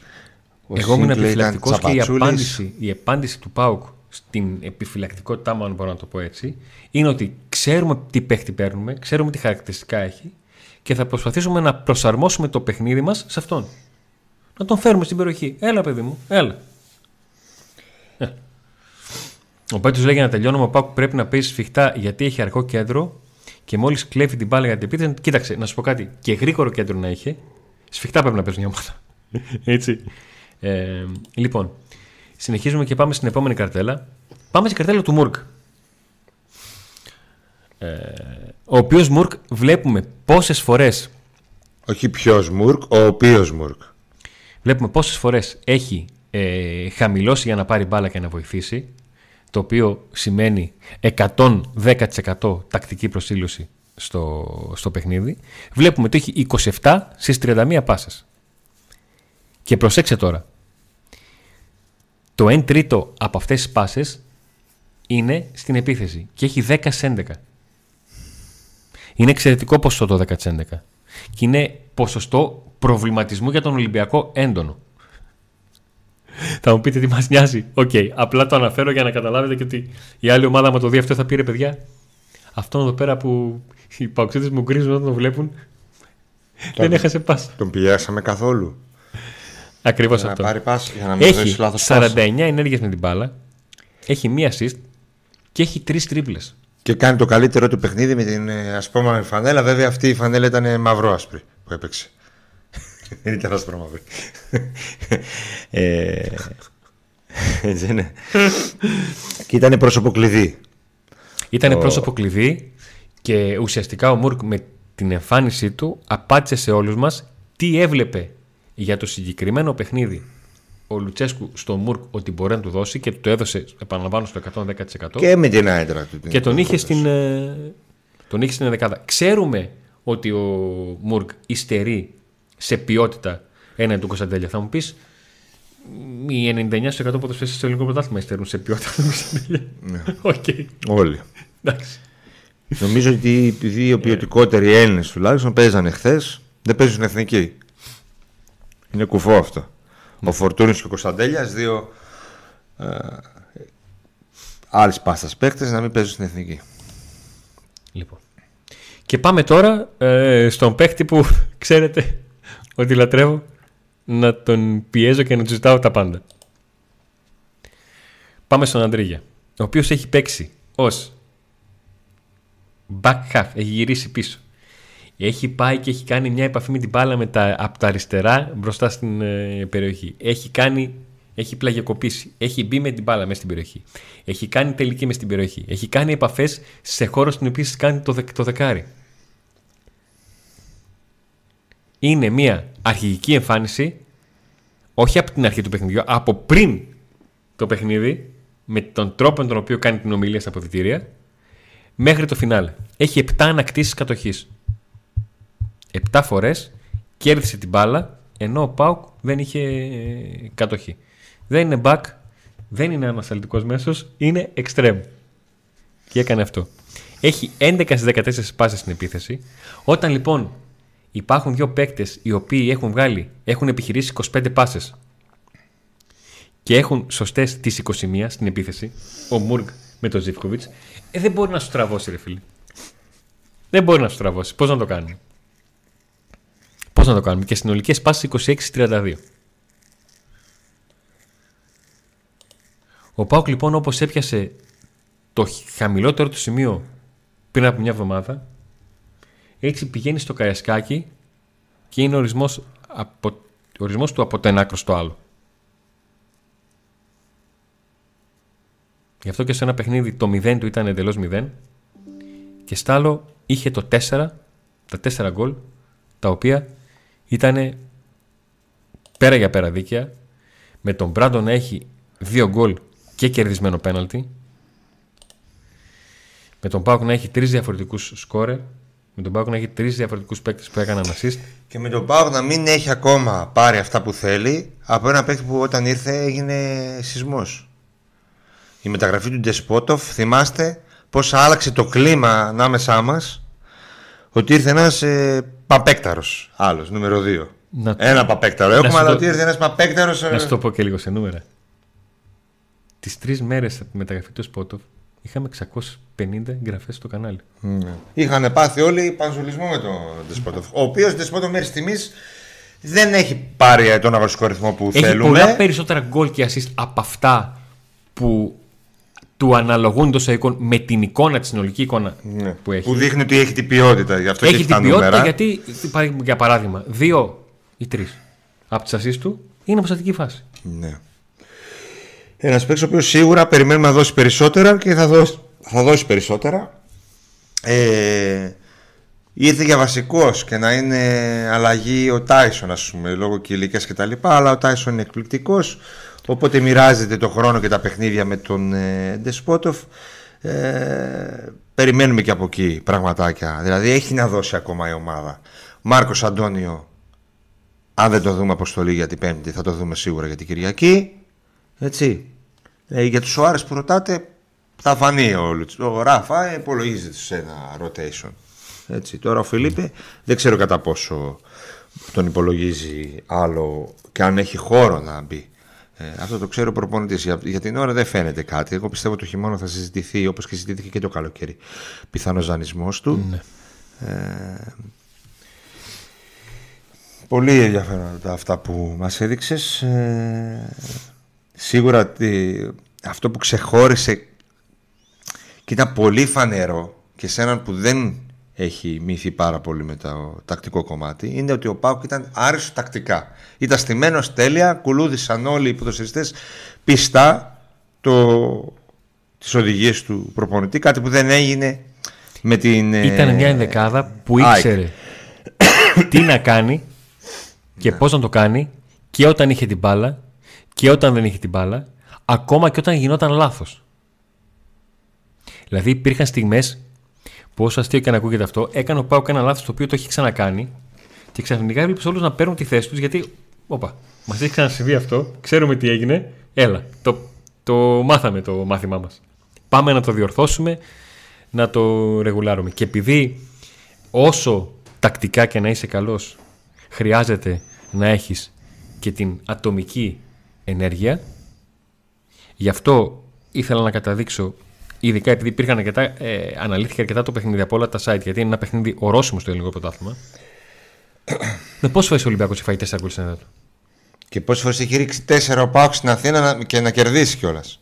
[SPEAKER 2] Ο
[SPEAKER 1] Εγώ ήμουν
[SPEAKER 2] Σίνκλε ήταν
[SPEAKER 1] επιφυλακτικός και η
[SPEAKER 2] τσαπατσούλης.
[SPEAKER 1] απάντηση, η απάντηση του Πάουκ στην επιφυλακτικότητά μου, αν μπορώ να το πω έτσι, είναι ότι ξέρουμε τι παίχτη παίρνουμε, ξέρουμε τι χαρακτηριστικά έχει και θα προσπαθήσουμε να προσαρμόσουμε το παιχνίδι μας σε αυτόν. Να τον φέρουμε στην περιοχή. Έλα, παιδί μου, έλα. Ε. Ο Πέτρος λέει για να τελειώνουμε: Ο Πάουκ πρέπει να παίζει σφιχτά γιατί έχει αρχό κέντρο και μόλις κλέβει την μπάλα για την επίθεση. Κοίταξε, να σου πω κάτι. Και γρήγορο κέντρο να είχε, σφιχτά πρέπει να παίζει μια ομάδα. Έτσι. Ε, λοιπόν, συνεχίζουμε και πάμε στην επόμενη καρτέλα. Πάμε στην καρτέλα του Μουρκ. Ε, ο οποίος Μουρκ βλέπουμε πόσες φορέ
[SPEAKER 2] Όχι ποιος Μουρκ, ο οποίος Μουρκ.
[SPEAKER 1] βλέπουμε πόσες φορές έχει ε, χαμηλώσει για να πάρει μπάλα και να βοηθήσει το οποίο σημαίνει 110% τακτική προσήλωση στο, στο παιχνίδι βλέπουμε ότι έχει 27 στις 31 πάσες και προσέξτε τώρα το 1 τρίτο από αυτές τις πάσες είναι στην επίθεση και έχει 10 σε 11 είναι εξαιρετικό ποσοστό το 10 σε 11 και είναι ποσοστό προβληματισμού για τον Ολυμπιακό έντονο. Θα μου πείτε τι μας νοιάζει. Οκ, απλά το αναφέρω για να καταλάβετε και ότι η άλλη ομάδα, άμα το δει αυτό, θα πει ρε παιδιά. Αυτόν εδώ πέρα που οι παουξίδε μου γκρίζουν όταν το βλέπουν. δεν έχασε πάσα.
[SPEAKER 2] Τον πιέσαμε καθόλου.
[SPEAKER 1] Ακριβώς
[SPEAKER 2] Για να
[SPEAKER 1] αυτό.
[SPEAKER 2] πάρει πάση, για να μην
[SPEAKER 1] Έχει
[SPEAKER 2] δώσει λάθος
[SPEAKER 1] 49
[SPEAKER 2] πάσα.
[SPEAKER 1] ενέργειες με την μπάλα. Έχει μία assist και έχει τρεις τρίπλες.
[SPEAKER 2] Και κάνει το καλύτερο του παιχνίδι με την ε, ασπρόμαυρη φανέλα. Βέβαια αυτή η φανέλα ήταν μαυρό-άσπρη που έπαιξε. Δεν ήταν ασπρόμαυρη. ε, έτσι είναι. και ήταν πρόσωπο κλειδί.
[SPEAKER 1] Ήταν
[SPEAKER 2] Το-
[SPEAKER 1] πρόσωπο κλειδί και ουσιαστικά ο Μουρκ με την εμφάνισή του απάντησε σε όλους μας τι έβλεπε για το συγκεκριμένο παιχνίδι ο Λουτσέσκου στο Μουρκ ότι μπορεί να του δώσει και του το έδωσε, επαναλαμβάνω, στο 110% και,
[SPEAKER 2] Και με την άντρα του. την-
[SPEAKER 1] τον, είχε στην, ε, τον είχε στην δεκάδα. Ξέρουμε ότι ο Μουρκ υστερεί σε ποιότητα έναντι του Κωνσταντέλια. Θα μου πεις, οι 99% ποδοσφαίρε στο ελληνικό πρωτάθλημα υστερούν σε ποιότητα του Κωνσταντέλια; Οκ.
[SPEAKER 2] Όλοι.
[SPEAKER 1] Εντάξει.
[SPEAKER 2] Νομίζω ότι επειδή οι ποιοτικότεροι Έλληνες τουλάχιστον παίζανε χθες, δεν παίζουν στην εθνική. Είναι κουφό αυτό. Ο Φορτούνης και ο Κωνσταντέλιας, δύο ε, άλλη πάστας παίκτες, να μην παίζουν στην εθνική.
[SPEAKER 1] Λοιπόν. Και πάμε τώρα ε, στον παίχτη που ξέρετε ότι λατρεύω να τον πιέζω και να του ζητάω τα πάντα. Πάμε στον Αντρίγια, ο οποίος έχει παίξει ως back half, έχει γυρίσει πίσω. Έχει πάει και έχει κάνει μια επαφή με την μπάλα με τα, από τα αριστερά μπροστά στην ε, περιοχή. Έχει κάνει έχει πλαγιακοπήσει. Έχει μπει με την μπάλα μέσα στην περιοχή. Έχει κάνει τελική μέσα στην περιοχή. Έχει κάνει επαφές σε χώρο στην οποία κάνει το, δεκ- το δεκάρι. Είναι μια αρχική εμφάνιση, όχι από την αρχή του παιχνιδιού, από πριν το παιχνίδι, με τον τρόπο με τον οποίο κάνει την ομιλία στα αποδητήρια, μέχρι το φινάλε. Έχει 7 ανακτήσεις κατοχής. 7 φορές κέρδισε την μπάλα, ενώ ο Πάουκ δεν είχε ε, κατοχή. Δεν είναι back, δεν είναι ανασταλτικό μέσος, είναι extreme. Και έκανε αυτό. Έχει 11 στις 14 πάσει στην επίθεση. Όταν λοιπόν υπάρχουν δύο παίκτες οι οποίοι έχουν βγάλει, έχουν επιχειρήσει 25 πάσες και έχουν σωστές τις 21 στην επίθεση, ο Μουργκ με τον Ζιβκοβιτ, ε, δεν μπορεί να σου τραβώσει, ρε φίλε. Δεν μπορεί να σου τραβώσει. Πώς να το κάνει. Πώς να το κάνουμε; Και συνολικές πάσει 26-32. Ο Πάουκ λοιπόν όπως έπιασε το χαμηλότερο του σημείο πριν από μια εβδομάδα. Έτσι πηγαίνει στο Καϊασκάκι και είναι ορισμός, από, ορισμός του από το ένα άκρο στο άλλο. Γι' αυτό και σε ένα παιχνίδι το 0 του ήταν εντελώς 0 και στ' άλλο είχε το 4, τα 4 γκολ, τα οποία ήταν πέρα για πέρα δίκαια, με τον Μπράντον να έχει 2 γκολ και κερδισμένο πέναλτι, με τον Πάουκ να έχει τρεις διαφορετικούς σκόρε, με τον Πάουκ να έχει τρεις διαφορετικούς παίκτες που έκαναν assist.
[SPEAKER 2] Και με τον Πάουκ να μην έχει ακόμα πάρει αυτά που θέλει από ένα παίκτη που όταν ήρθε έγινε σεισμός. Η μεταγραφή του Ντεσπότοφ, θυμάστε πώς άλλαξε το κλίμα ανάμεσά μας. Ότι ήρθε ένας ε, παπέκταρος άλλος, νούμερο 2.
[SPEAKER 1] Να...
[SPEAKER 2] Ένα παπέκταρο έχουμε,
[SPEAKER 1] σου
[SPEAKER 2] αλλά
[SPEAKER 1] το-
[SPEAKER 2] ότι ήρθε ένας παπέκταρος.
[SPEAKER 1] Να σου το πω και λίγο σε νούμερα. Τις τρεις μέρες από τη μεταγραφή του Σπότοφ είχαμε 650 εγγραφές στο κανάλι.
[SPEAKER 2] Είχαν πάθει όλοι πανζουλισμό με τον Ντεσπότοφ. Ο οποίος Ντεσπότοφ μέχρι στιγμής δεν έχει πάρει τον αγωνιστικό ρυθμό που
[SPEAKER 1] Έχει
[SPEAKER 2] θέλουμε.
[SPEAKER 1] πολλά περισσότερα γκολ και assist από αυτά που του αναλογούν τόσο εικόνα, με την εικόνα, τη συνολική εικόνα
[SPEAKER 2] Ναι.
[SPEAKER 1] που έχει.
[SPEAKER 2] Που δείχνει ότι έχει την ποιότητα. Γι' αυτό
[SPEAKER 1] έχει
[SPEAKER 2] και
[SPEAKER 1] την
[SPEAKER 2] τα
[SPEAKER 1] ποιότητα
[SPEAKER 2] νούμερα.
[SPEAKER 1] γιατί, υπάρχει, για παράδειγμα, δύο ή τρεις από τις assist του είναι αποστατική φάση.
[SPEAKER 2] Ναι. Ένας παίκτης ο οποίος σίγουρα περιμένουμε να δώσει περισσότερα και θα δώσει, θα δώσει περισσότερα. Ε, ήρθε για βασικός και να είναι αλλαγή ο Τάισον, ας πούμε, λόγω και ηλικία κτλ. Αλλά ο Τάισον είναι εκπληκτικός. Οπότε μοιράζεται το χρόνο και τα παιχνίδια με τον ε, Ντεσπότοφ. Ε, περιμένουμε και από εκεί πραγματάκια. Δηλαδή έχει να δώσει ακόμα η ομάδα. Μάρκος Αντώνιο αν δεν το δούμε αποστολή για την Πέμπτη, θα το δούμε σίγουρα για την Κυριακή. Έτσι. Ε, για τους Σοάρες που ρωτάτε, θα φανεί ο, Λουτς- ο Ράφα, ε, υπολογίζεται σε ένα rotation. Έτσι. Τώρα ο Φιλίππε δεν ξέρω κατά πόσο τον υπολογίζει άλλο και αν έχει χώρο να μπει. Ε, αυτό το ξέρω ο προπονητής. Για, για την ώρα δεν φαίνεται κάτι. Εγώ πιστεύω το χειμώνα θα συζητηθεί όπως και συζητήθηκε και το καλοκαίρι. Πιθανός δανεισμός του. Ε, Πολύ ενδιαφέροντα αυτά που μας έδειξες. Ε, σίγουρα ότι αυτό που ξεχώρισε και ήταν πολύ φανερό και σε έναν που δεν έχει μύθει πάρα πολύ με το τακτικό κομμάτι είναι ότι ο Πάουκ ήταν άριστο τακτικά. Ήταν στημένος τέλεια, κουλούδησαν όλοι οι ποδοσφαιριστές πιστά το, τις οδηγίες του προπονητή, κάτι που δεν έγινε με την... ε,
[SPEAKER 1] Ήταν μια ενδεκάδα που
[SPEAKER 2] ΑΕΚ.
[SPEAKER 1] ήξερε τι να κάνει και πώς να το κάνει και όταν είχε την μπάλα και όταν δεν είχε την μπάλα, ακόμα και όταν γινόταν λάθος. Δηλαδή υπήρχαν στιγμές που όσο αστείο και να ακούγεται αυτό, έκανε ο Πάουκ ένα λάθος το οποίο το έχει ξανακάνει και ξαφνικά έβλεπε όλους να παίρνουν τη θέση τους γιατί. Όπα, μας έχει ξανασυμβεί αυτό, ξέρουμε τι έγινε. Έλα, το, το μάθαμε το μάθημά μας. Πάμε να το διορθώσουμε, να το ρεγουλάρουμε. Και επειδή όσο τακτικά και να είσαι καλός χρειάζεται να έχεις και την ατομική ενέργεια γι' αυτό ήθελα να καταδείξω ειδικά επειδή υπήρχαν αρκετά, ε, αναλύθηκε αρκετά το παιχνίδι από όλα τα site γιατί είναι ένα παιχνίδι ορόσημο στο ελληνικό πρωτάθλημα με πόσες φορές ο Ολυμπιακός έχει φάει 4 γκολ στην έδρα του
[SPEAKER 2] Και πόσες φορές έχει ρίξει 4 ο Πάουκ στην Αθήνα να- και να κερδίσει κιόλας.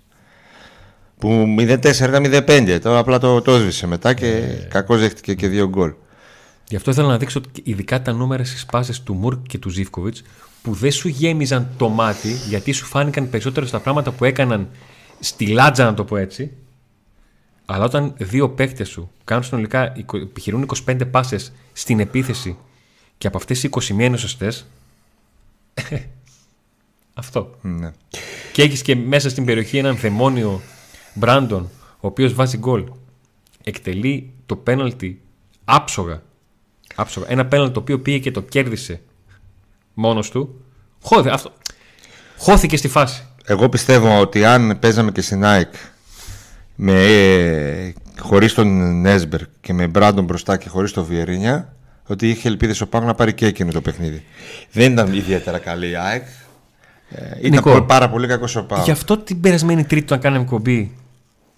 [SPEAKER 2] Που 0-4 ήταν 0-5. Τώρα απλά το, το έσβησε μετά και
[SPEAKER 1] Ε.
[SPEAKER 2] κακώς δέχτηκε και δύο γκολ.
[SPEAKER 1] Γι' αυτό ήθελα να δείξω ειδικά τα νούμερα στις πάσει του Μουρκ και του Ζήφκοβιτς που δεν σου γέμιζαν το μάτι γιατί σου φάνηκαν περισσότερο στα πράγματα που έκαναν στη λάτζα, να το πω έτσι. Αλλά όταν δύο παίκτες σου κάνουν συνολικά εικο- επιχειρούν 25 πάσες στην επίθεση και από αυτές 21 είναι σωστές. αυτό.
[SPEAKER 2] Ναι.
[SPEAKER 1] Και έχεις και μέσα στην περιοχή έναν θεμόνιο Μπράντον, ο οποίος βάζει γκολ. Εκτελεί το πέναλτι άψογα. άψογα. Ένα πέναλτι το οποίο πήγε και το κέρδισε μόνος του. Χώθη, αυτό. Χώθηκε στη φάση.
[SPEAKER 2] Εγώ πιστεύω ότι αν παίζαμε και στην ΑΕΚ με, ε, χωρίς τον Νέσμπερ και με Μπράντον μπροστά και χωρίς τον Βιερίνια ότι είχε ελπίδες ο Πάουκ να πάρει και εκείνο το παιχνίδι. Δεν ήταν ιδιαίτερα καλή η ΑΕΚ. Ε, ήταν
[SPEAKER 1] Νικό.
[SPEAKER 2] πολύ- πάρα πολύ κακός ο Πάουκ.
[SPEAKER 1] Γι' αυτό την περασμένη Τρίτη όταν κάναμε κομπή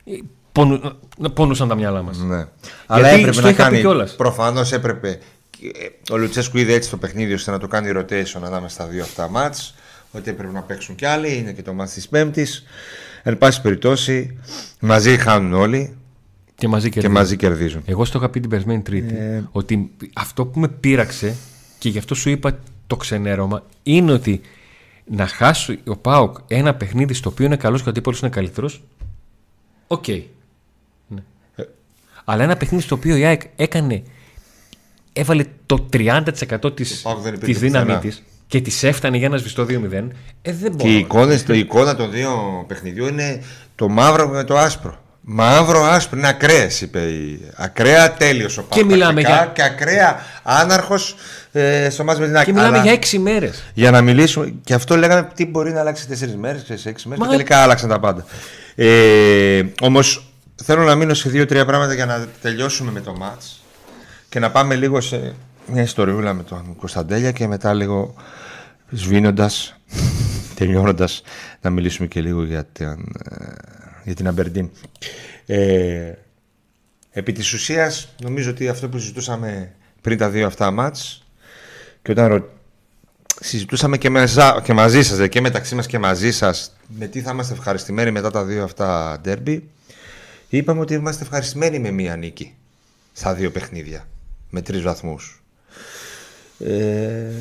[SPEAKER 1] ε, πόνου, να- πόνουσαν τα μυαλά μας.
[SPEAKER 2] Ναι. Αλλά έπρεπε
[SPEAKER 1] στο
[SPEAKER 2] να
[SPEAKER 1] είχα πει
[SPEAKER 2] κάνει.
[SPEAKER 1] κιόλας.
[SPEAKER 2] Προφανώς έπρεπε. και- Ο Λουτσέσκου είδε έτσι το παιχνίδι ώστε να το κάνει rotation ανάμεσα στα δύο αυτά μάτς Ότι έπρεπε να παίξουν κι άλλοι. Είναι και το μάτς της Πέμπτης. Εν πάση περιπτώσει, μαζί χάνουν όλοι.
[SPEAKER 1] Και Και μαζί
[SPEAKER 2] και
[SPEAKER 1] κερδίζουν.
[SPEAKER 2] μαζί κερδίζουν.
[SPEAKER 1] Εγώ στο είχα πει την περασμένη Τρίτη
[SPEAKER 2] Ε.
[SPEAKER 1] ότι αυτό που με πείραξε και γι' αυτό σου είπα το ξενέρωμα είναι ότι να χάσει ο Πάοκ ένα παιχνίδι στο οποίο είναι καλός και ο αντίπολο είναι καλύτερος. Οκ. Ναι.
[SPEAKER 2] Ε.
[SPEAKER 1] Αλλά ένα παιχνίδι στο οποίο η ΑΕΚ έκανε. Έβαλε το 30% της,
[SPEAKER 2] Πάοκ δεν υπήρχε
[SPEAKER 1] της δύναμή
[SPEAKER 2] πουθενά.
[SPEAKER 1] της και της έφτανε για να σβηστό 2-0 ε, δεν μπορώ.
[SPEAKER 2] Και η εικόνα, το, η εικόνα των δύο παιχνιδιών είναι το μαύρο με το άσπρο. Μαύρο άσπρο είναι ακραίες, είπε. η- Ακραία τέλειος ο Πάοκ.
[SPEAKER 1] μιλάμε
[SPEAKER 2] τακτικά
[SPEAKER 1] για-
[SPEAKER 2] Και ακραία άναρχος ε, στο μάτς με την Άκη.
[SPEAKER 1] και μιλάμε
[SPEAKER 2] Αλλά
[SPEAKER 1] για 6 μέρες.
[SPEAKER 2] Για να μιλήσουμε, και αυτό λέγαμε τι μπορεί να αλλάξει σε τέσσερις μέρες, σε έξι μέρες.
[SPEAKER 1] Μα-
[SPEAKER 2] Και τελικά άλλαξαν τα πάντα. Ε, Όμως θέλω να μείνω σε δύο-τρία πράγματα για να τελειώσουμε με το μάτς και να πάμε λίγο σε μια ιστοριούλα με τον Κωνσταντέλια και μετά λίγο σβήνοντας, τελειώνοντας, να μιλήσουμε και λίγο για την, ε, για την Αμπερντίν. Ε, επί της ουσίας νομίζω ότι αυτό που συζητούσαμε πριν τα δύο αυτά μάτς και όταν ρω... συζητούσαμε και, μεζα... και μαζί σας δε, και μεταξύ μας και μαζί σας με τι θα είμαστε ευχαριστημένοι μετά τα δύο αυτά ντέρμπι είπαμε ότι είμαστε ευχαριστημένοι με μία νίκη στα δύο παιχνίδια με τρεις βαθμούς ε...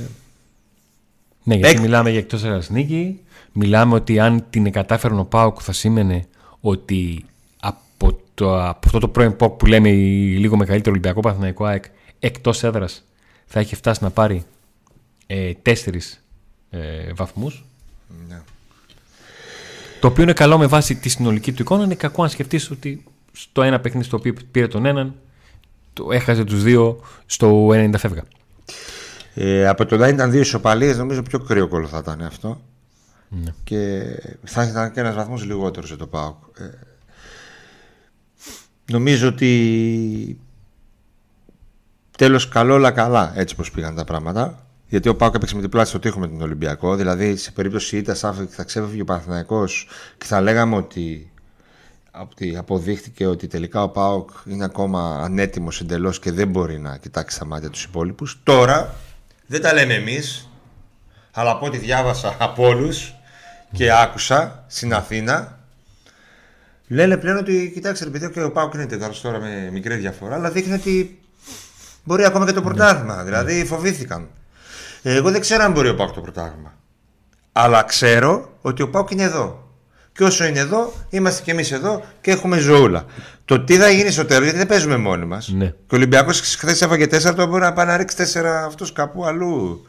[SPEAKER 1] Ναι, γιατί
[SPEAKER 2] Εκ-
[SPEAKER 1] μιλάμε για εκτός έδρα νίκη. Μιλάμε ότι αν την κατάφερνε ο Πάουκ θα σήμαινε ότι από, το, από αυτό το πρώην ΠΟΚ που λέμε η λίγο μεγαλύτερο Ολυμπιακό Παθηναϊκό ΑΕΚ εκτός έδρας θα έχει φτάσει να πάρει ε, τέσσερις ε, βαθμούς.
[SPEAKER 2] ναι.
[SPEAKER 1] Το οποίο είναι καλό με βάση τη συνολική του εικόνα. Είναι κακό αν σκεφτείς ότι στο ένα παιχνίδι στο οποίο πήρε τον έναν, το έχασε τους δύο στο 90 φεύγα.
[SPEAKER 2] Ε, από το να ήταν δύο ισοπαλίες νομίζω πιο κρύο θα ήταν αυτό
[SPEAKER 1] Ναι.
[SPEAKER 2] και θα ήταν και ένας βαθμός λιγότερος για το ΠΑΟΚ ε, νομίζω ότι τέλος καλό όλα καλά έτσι πως πήγαν τα πράγματα γιατί ο ΠΑΟΚ έπαιξε με την πλάτη στο τείχο με τον Ολυμπιακό δηλαδή σε περίπτωση ήττας θα, θα ξέφευγε ο Παναθηναϊκός και θα λέγαμε ότι ότι αποδείχτηκε ότι τελικά ο ΠΑΟΚ είναι ακόμα ανέτοιμος εντελώς και δεν μπορεί να κοιτάξει στα μάτια τους υπόλοιπους. Τώρα δεν τα λέμε εμείς, αλλά από ό,τι διάβασα από όλους και άκουσα στην Αθήνα, λένε πλέον ότι κοιτάξτε ρε παιδί, και ο ΠΑΟΚ είναι τέταρτος τώρα με μικρή διαφορά, αλλά δείχνει ότι μπορεί ακόμα και το πρωτάθλημα. Δηλαδή φοβήθηκαν. Εγώ δεν ξέρω αν μπορεί ο ΠΑΟΚ το πρωτάθλημα. Αλλά ξέρω ότι ο ΠΑΟΚ είναι εδώ. Και όσο είναι εδώ, είμαστε κι εμείς εδώ και έχουμε ζωούλα. Το τι θα γίνει στο τέλος, γιατί δεν παίζουμε μόνοι μας.
[SPEAKER 1] Ναι.
[SPEAKER 2] Και ο Ολυμπιακός χθες έφαγε 4, το μπορεί να πάει να ρίξει 4 αυτούς κάπου αλλού.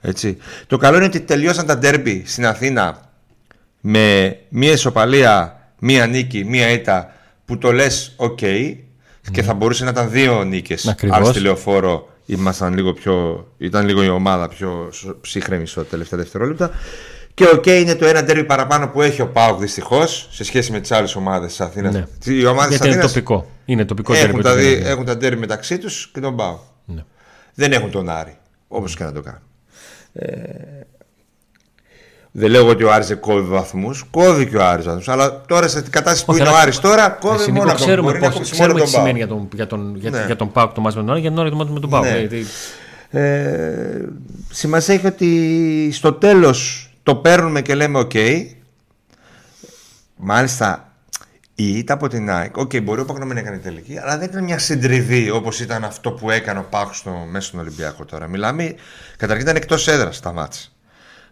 [SPEAKER 2] Έτσι. Το καλό είναι ότι τελειώσαν τα ντέρμπι στην Αθήνα με μία ισοπαλία, μία νίκη, μία ήττα που το λες οκ και θα μπορούσε να ήταν δύο νίκες.
[SPEAKER 1] Ακριβώς.
[SPEAKER 2] Αν στη λεωφόρο ήμασταν λίγο πιο. ήταν λίγο η ομάδα πιο σο- ψύχρεμη στο τελευταία δευτερόλεπτα. Και οκ είναι το ένα ντέρμπι παραπάνω που έχει ο Πάουκ δυστυχώς σε σχέση με τις άλλες ομάδες της Αθήνας.
[SPEAKER 1] Ναι.
[SPEAKER 2] Οι ομάδες της
[SPEAKER 1] Γιατί είναι
[SPEAKER 2] Αθήνας
[SPEAKER 1] τοπικό. Είναι τοπικό
[SPEAKER 2] έχουν,
[SPEAKER 1] τέρμι
[SPEAKER 2] τα
[SPEAKER 1] το
[SPEAKER 2] δι-
[SPEAKER 1] τέρμι.
[SPEAKER 2] έχουν τα ντέρμπι μεταξύ τους και τον Πάουκ.
[SPEAKER 1] Ναι.
[SPEAKER 2] Δεν έχουν τον Άρη. Όπως και να το κάνουν. Ε, δεν λέω ότι ο Άρης δεν κόβει βαθμούς. Κόβει και ο Άρης βαθμούς. Αλλά τώρα σε την κατάσταση που
[SPEAKER 1] Όχι,
[SPEAKER 2] είναι ο
[SPEAKER 1] αλλά-
[SPEAKER 2] Άρης τώρα, κόβει
[SPEAKER 1] Εσύ,
[SPEAKER 2] μόνο
[SPEAKER 1] Νίκο,
[SPEAKER 2] από τον
[SPEAKER 1] ξέρουμε,
[SPEAKER 2] μπορεί να
[SPEAKER 1] πώς,
[SPEAKER 2] κόψει
[SPEAKER 1] ξέρουμε
[SPEAKER 2] μόνο
[SPEAKER 1] τι
[SPEAKER 2] τον
[SPEAKER 1] σημαίνει
[SPEAKER 2] Πάο.
[SPEAKER 1] για τον, για τον, για,
[SPEAKER 2] Ναι.
[SPEAKER 1] για τον Πάουκ το μάτς με τον Άρη, για τον Άρη το μάτς με τον Πάουκ.
[SPEAKER 2] Ναι.
[SPEAKER 1] Γιατί-
[SPEAKER 2] Ε, σημασία έχει ότι στο τέλος το παίρνουμε και λέμε οκ. Μάλιστα η ήττα από την ΑΕΚ, οκ, μπορεί ο Πάκ να μην έκανε τελική, αλλά δεν ήταν μια συντριβή όπως ήταν αυτό που έκανε ο Πάκ στο μέσα στον Ολυμπιακό τώρα. Μιλάμε, καταρχήν ήταν εκτός έδρας τα μάτια.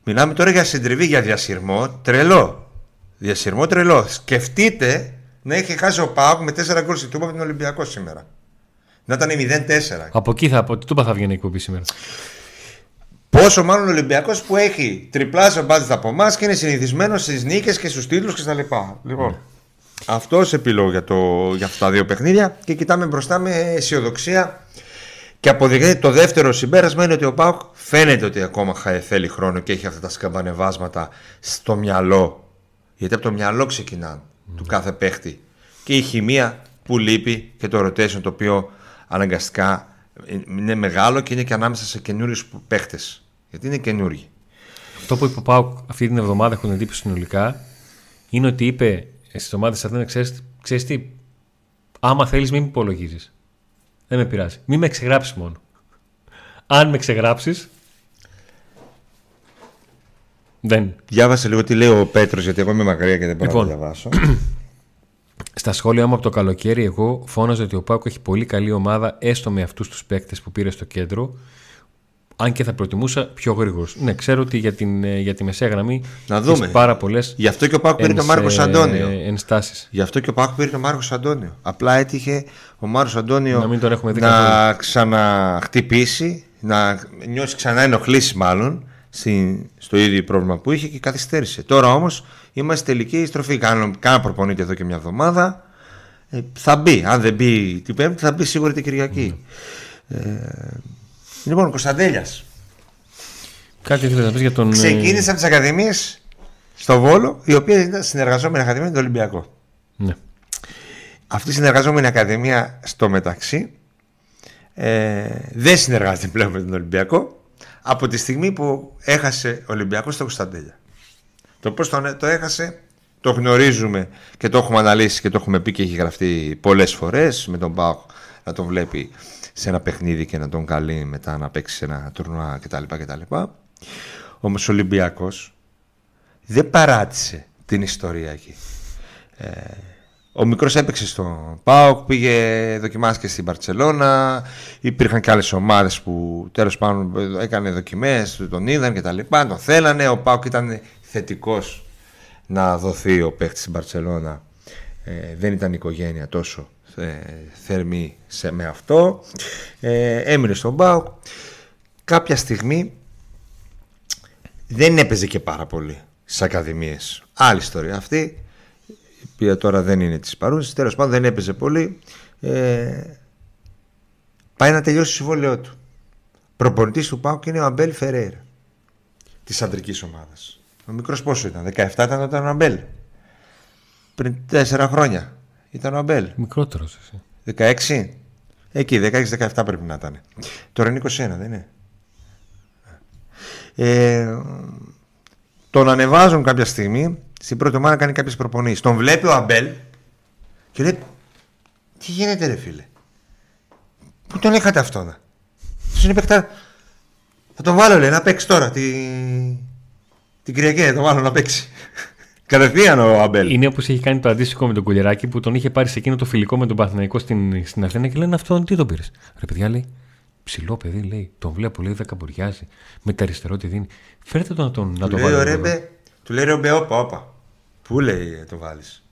[SPEAKER 2] Μιλάμε τώρα για συντριβή, για διασυρμό τρελό. Διασυρμό τρελό. Σκεφτείτε να είχε χάσει ο Πάοκ με 4 γκολ στην Τούμπα από τον Ολυμπιακό σήμερα. Να ήταν 0-4.
[SPEAKER 1] Από εκεί θα, από τι τούπα θα βγαίνει η εκπομπή σήμερα.
[SPEAKER 2] Πόσο μάλλον ο Ολυμπιακός που έχει τριπλάσιο μπάτζετ από εμάς και είναι συνηθισμένος στις νίκες και στους τίτλους κτλ. Λοιπόν, αυτός επιλόγω για, το, για αυτά τα δύο παιχνίδια και κοιτάμε μπροστά με αισιοδοξία. Και αποδεικνύεται το δεύτερο συμπέρασμα είναι ότι ο Πάουκ φαίνεται ότι ακόμα χα- θέλει χρόνο και έχει αυτά τα σκαμπανεβάσματα στο μυαλό. Γιατί από το μυαλό ξεκινάνε του κάθε παίχτη. Και η χημεία που λείπει και το rotation το οποίο αναγκαστικά είναι μεγάλο και είναι και ανάμεσα σε καινούριους παίχτες. Γιατί είναι καινούριοι.
[SPEAKER 1] Αυτό που είπε ο Πάουκ αυτή την εβδομάδα, έχω την εντύπωση συνολικά, είναι ότι είπε στις ομάδες τη Αθήνα, ξέρεις τι, άμα θέλεις, μην με υπολογίζεις. Δεν με πειράζει. Μην με ξεγράψεις μόνο. Αν με ξεγράψεις. Δεν.
[SPEAKER 2] Διάβασε λίγο τι λέει ο Πέτρος, γιατί εγώ είμαι μακριά και δεν μπορώ
[SPEAKER 1] Λοιπόν.
[SPEAKER 2] να το διαβάσω.
[SPEAKER 1] Στα σχόλια μου από το καλοκαίρι, εγώ φώναζα ότι ο Πάκο έχει πολύ καλή ομάδα, έστω με αυτούς τους παίκτες που πήρε στο κέντρο. Αν και θα προτιμούσα πιο γρήγορο. Ναι, ξέρω ότι για, την, ε, για τη μεσαία γραμμή
[SPEAKER 2] Να δούμε.
[SPEAKER 1] έχεις πάρα πολλές
[SPEAKER 2] Γι' αυτό και ο Πάκου πήρε τον Μάρκος Αντώνιο.
[SPEAKER 1] ενστάσεις.
[SPEAKER 2] Γι' αυτό και ο Πάκου πήρε τον Μάρκος Αντώνιο. Απλά έτυχε ο Μάρκος Αντώνιο
[SPEAKER 1] Να μην τον έχουμε δει
[SPEAKER 2] να
[SPEAKER 1] καθόλου.
[SPEAKER 2] ξαναχτυπήσει, να νιώσει ξανά ενοχλήσει μάλλον στη- στο ίδιο πρόβλημα που είχε και καθυστέρησε. Τώρα όμως είμαστε τελική στροφή. Κάνω, κάνω προπονείται εδώ και μια εβδομάδα. Ε, θα μπει. Αν δεν μπει την Πέμπτη, θα μπει σίγουρα την Κυριακή. Ε, λοιπόν, Κωνσταντέλιας.
[SPEAKER 1] Κάτι ήθελες να πεις για τον. ε,
[SPEAKER 2] Ξεκίνησε από τις Ακαδημίες στο Βόλο, η οποία ήταν συνεργαζόμενη Ακαδημία με τον Ολυμπιακό.
[SPEAKER 1] Ναι.
[SPEAKER 2] Αυτή η συνεργαζόμενη Ακαδημία στο μεταξύ ε, δεν συνεργάζεται πλέον με τον Ολυμπιακό από τη στιγμή που έχασε ο Ολυμπιακός στο Κωνσταντέλια. Το πώς το, το έχασε το γνωρίζουμε και το έχουμε αναλύσει και το έχουμε πει και έχει γραφτεί πολλές φορές με τον Πάοκ να τον βλέπει σε ένα παιχνίδι και να τον καλεί μετά να παίξει σε ένα τουρνουά κτλ. κτλ. Όμως ο Ολυμπιακός δεν παράτησε την ιστορία εκεί. Ε, ο μικρός έπαιξε στο ΠΑΟΚ, πήγε δοκιμάστηκε στην Παρσελώνα. Υπήρχαν και άλλες ομάδες που τέλος πάντων έκανε δοκιμές, τον είδαν και τα λοιπά, τον θέλανε. Ο ΠΑΟΚ ήταν θετικός να δοθεί ο παίχτης στην Παρσελώνα. Ε, δεν ήταν οικογένεια τόσο ε, θερμή σε, με αυτό. Ε, έμεινε στον ΠΑΟΚ. Κάποια στιγμή δεν έπαιζε και πάρα πολύ στις ακαδημίες. Άλλη ιστορία αυτή, η οποία τώρα δεν είναι της παρούσης. Τέλος πάντων δεν έπαιζε πολύ. Ε, πάει να τελειώσει το συμβόλαιό του. Προπονητής του Πάουκ είναι ο Αμπέλ Φεραίρα της αντρικής ομάδας. Ο μικρός πόσο ήταν, 17 ήταν όταν ο Αμπέλ. Πριν 4 χρόνια ήταν ο Αμπέλ.
[SPEAKER 1] Μικρότερος εσύ.
[SPEAKER 2] 16. Εκεί, 16-17 πρέπει να ήταν. Τώρα είναι 21, δεν είναι; Ε, τον ανεβάζουν κάποια στιγμή στην πρώτη ομάδα να κάνει κάποιες προπονήσεις. Τον βλέπει ο Αμπέλ και λέει: Τι γίνεται, ρε φίλε; Πού τον είχατε αυτόν; Του είναι παιχτά. Θα τον βάλω, λέει, να παίξεις τώρα. Τη... Την Κυριακή θα τον βάλω να παίξει. Κατευθείαν ο Αμπέλ.
[SPEAKER 1] Είναι όπως είχε κάνει το αντίστοιχο με τον Κουλεράκη που τον είχε πάρει σε εκείνο το φιλικό με τον Παθηναϊκό στην, στην Αθήνα και λένε αυτόν τι τον πήρες. Ρε παιδιά λέει, ψηλό παιδί λέει, τον βλέπω λέει δεν καμπουριάζει. Με τα αριστερό τη δίνει. Φέρτε τον να τον, να
[SPEAKER 2] Του
[SPEAKER 1] τον
[SPEAKER 2] λέει,
[SPEAKER 1] βάλω.
[SPEAKER 2] ο
[SPEAKER 1] εδώ.
[SPEAKER 2] Ρέμπε, του λέει ρε όπα, όπα. Πού λέει ε, το βάλεις.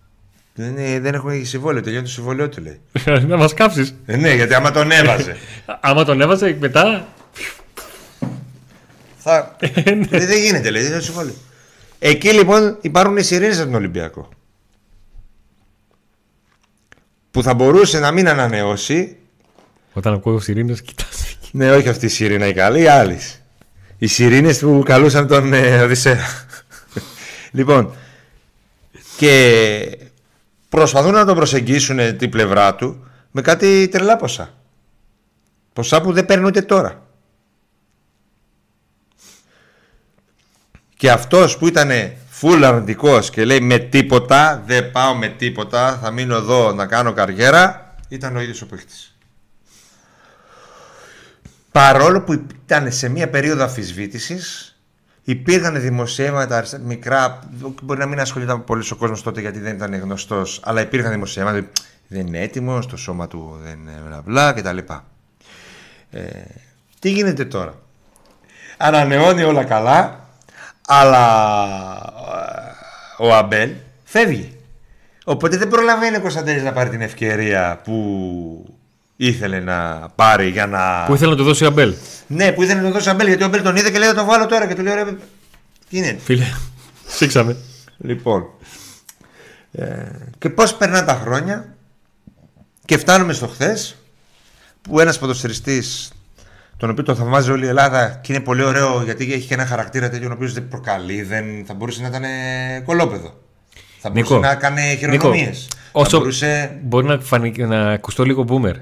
[SPEAKER 2] Δεν, είναι- δεν έχουμε συμβόλαιο, τελειώνει το συμβόλαιό του λέει.
[SPEAKER 1] να μας κάψεις.
[SPEAKER 2] Ε, ναι, γιατί άμα τον έβαζε.
[SPEAKER 1] Άμα τον έβαζε μετά.
[SPEAKER 2] Θα... λέει, δεν γίνεται, λέει, δεν είναι το συμβόλαιο. Εκεί λοιπόν υπάρχουν οι σιρήνες από τον Ολυμπιακό. Που θα μπορούσε να μην ανανεώσει.
[SPEAKER 1] Όταν ακούω σιρήνες, κοιτάζει.
[SPEAKER 2] Ναι, όχι αυτή η σιρήνα η καλή, η άλλη. Οι σιρήνες που καλούσαν τον ε, Οδυσσέα. λοιπόν, και προσπαθούν να τον προσεγγίσουν την πλευρά του με κάτι τρελά ποσά. Ποσά που δεν παίρνουν ούτε τώρα. Και αυτός που ήταν full αρνητικός και λέει με τίποτα, δεν πάω με τίποτα, θα μείνω εδώ να κάνω καριέρα, ήταν ο ίδιος ο παίχτης. Παρόλο που ήταν σε μια περίοδο αφισβήτησης, υπήρχαν δημοσιεύματα αριστερά- μικρά, μπορεί να μην ασχολιόταν πολύ ο κόσμος τότε γιατί δεν ήταν γνωστός, αλλά υπήρχαν δημοσιεύματα, δεν είναι έτοιμος, το σώμα του δεν είναι μπλα μπλα κτλ. Ε, τι γίνεται τώρα; Ανανεώνει όλα καλά, αλλά ε, ο Αμπέλ φεύγει. Οπότε δεν προλαβαίνει ο Κωνσταντέλης να πάρει την ευκαιρία που ήθελε να πάρει για να...
[SPEAKER 1] Που ήθελε να του δώσει ο Αμπέλ.
[SPEAKER 2] Ναι, που ήθελε να τον δώσει ο Αμπέλ γιατί ο Αμπέλ τον είδε και λέει θα τον βάλω τώρα και του λέει ρε, τι γίνεται.
[SPEAKER 1] Φίλε, σήξαμε.
[SPEAKER 2] Λοιπόν, ε, και πώς περνά τα χρόνια και φτάνουμε στο χθες που ένας ποδοσφαιριστής τον οποίο τον θαυμάζει όλη η Ελλάδα και είναι πολύ ωραίο γιατί έχει και ένα χαρακτήρα τέτοιο ο οποίος δεν προκαλεί, δεν θα μπορούσε να ήταν ε, κολόπεδο. Θα μπορούσε
[SPEAKER 1] Νίκο,
[SPEAKER 2] να κάνει χειρονομίες. Θα
[SPEAKER 1] όσο
[SPEAKER 2] μπορούσε...
[SPEAKER 1] μπορεί να, φανεί, να ακουστώ λίγο boomer.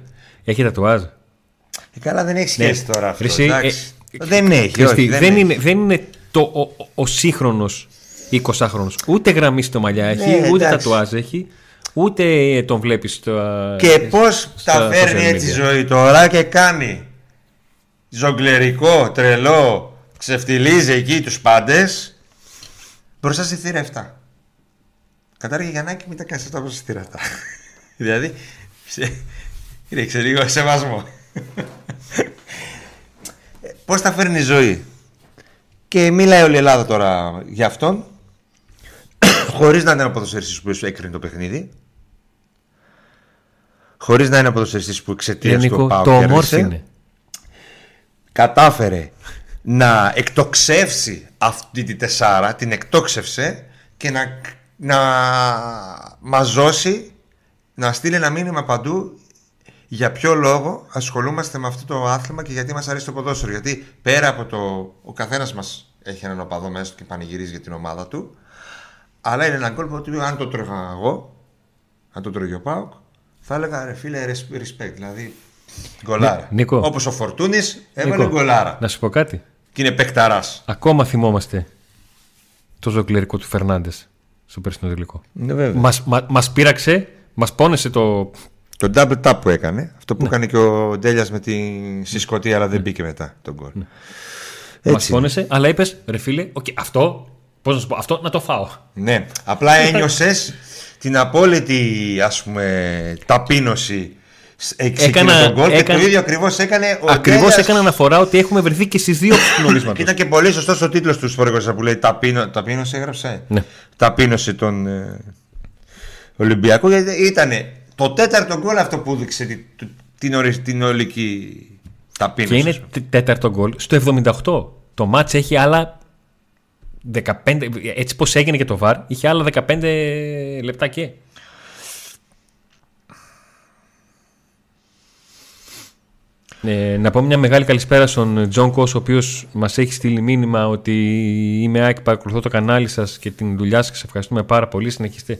[SPEAKER 1] Έχει τατουάζ.
[SPEAKER 2] Ε, καλά δεν έχει σχέση τώρα αυτό.
[SPEAKER 1] Ρε εσύ,
[SPEAKER 2] εντάξει.
[SPEAKER 1] ε,
[SPEAKER 2] δεν έχει,
[SPEAKER 1] Χριστί,
[SPEAKER 2] όχι,
[SPEAKER 1] δεν,
[SPEAKER 2] έχει.
[SPEAKER 1] είναι, δεν είναι το, ο, ο, ο σύγχρονος 20χρονος. Ούτε γραμμής στο μαλλιά έχει,
[SPEAKER 2] Ναι,
[SPEAKER 1] ούτε
[SPEAKER 2] εντάξει.
[SPEAKER 1] τατουάζ έχει, ούτε τον βλέπεις στο.
[SPEAKER 2] Και πώς
[SPEAKER 1] στα
[SPEAKER 2] τα φέρνει
[SPEAKER 1] social
[SPEAKER 2] έτσι η
[SPEAKER 1] media.
[SPEAKER 2] ζωή τώρα και κάνει ζογκλερικό, τρελό, ξεφτιλίζει εκεί τους πάντες μπροστά στη θύρα 7. Κατάργη Γιαννάκη, μην τα κάνεις αυτά μπροστά στη θύρα 7. δηλαδή. Ρίξε λίγο σεβασμό. Πώς τα φέρνει η ζωή; Και μιλάει όλη η Ελλάδα τώρα για αυτόν. Χωρίς να είναι ένα ποδοσφαιριστής που έκρινε το παιχνίδι. Χωρίς να είναι ένα ποδοσφαιριστής που εξαιτίας του Πάου
[SPEAKER 1] το ομόρφινε.
[SPEAKER 2] Κατάφερε να εκτοξεύσει αυτή τη τεσσάρα, την εκτόξευσε και να, να μαζώσει, να στείλει ένα μήνυμα παντού για ποιο λόγο ασχολούμαστε με αυτό το άθλημα και γιατί μας αρέσει το ποδόσφαιρο. Γιατί πέρα από το. Ο καθένας μας έχει έναν οπαδό μέσα και πανηγυρίζει για την ομάδα του. Αλλά είναι ένα γκολ που αν το τρώγα εγώ, αν το τρώγει ο Πάουκ, θα έλεγα ρε φίλε respect. Δηλαδή γκολάρα.
[SPEAKER 1] Νίκο.
[SPEAKER 2] Όπως ο Φορτούνης έβαλε γκολάρα.
[SPEAKER 1] Να σου πω κάτι.
[SPEAKER 2] Και είναι παικταράς.
[SPEAKER 1] Ακόμα θυμόμαστε το ζωκλερικό του Φερνάντες στο περσινό τελικό.
[SPEAKER 2] Ναι,
[SPEAKER 1] μας, μα, μας πείραξε, μας πόνεσε το...
[SPEAKER 2] Το double tap που έκανε, αυτό που ναι. έκανε και ο Ντέλιας με τη Σκοτία, αλλά δεν ναι. μπήκε μετά τον γκολ. Ναι.
[SPEAKER 1] Μας πόνεσε, αλλά είπες, ρε φίλε, okay, αυτό, πώς να σου πω, αυτό να το φάω.
[SPEAKER 2] Ναι, απλά ένιωσες την απόλυτη ας πούμε ταπείνωση έκανα, τον γκολ και το ίδιο ακριβώς έκανε ο
[SPEAKER 1] Ακριβώς έκανε αναφορά ότι έχουμε βρεθεί και στις δύο του
[SPEAKER 2] Ήταν και πολύ σωστός ο τίτλος του Σπορικοσα που λέει Ταπείνω, Ταπείνωση έγραψε.
[SPEAKER 1] Ναι.
[SPEAKER 2] Ταπείνωση των ε, Ολυμπιακών. Γιατί ήταν το τέταρτο γκολ αυτό που έδειξε την, την, την ολική ταπείνωση.
[SPEAKER 1] Και είναι τέταρτο γκολ στο 78. Το μάτς έχει άλλα 15, έτσι πως έγινε και το VAR, είχε άλλα 15 λεπτά και. Ε, να πω μια μεγάλη καλησπέρα στον Τζον Κος, ο οποίος μας έχει στείλει μήνυμα ότι είμαι Άκη, παρακολουθώ το κανάλι σας και την δουλειά σας και σε ευχαριστούμε πάρα πολύ. Συνεχίστε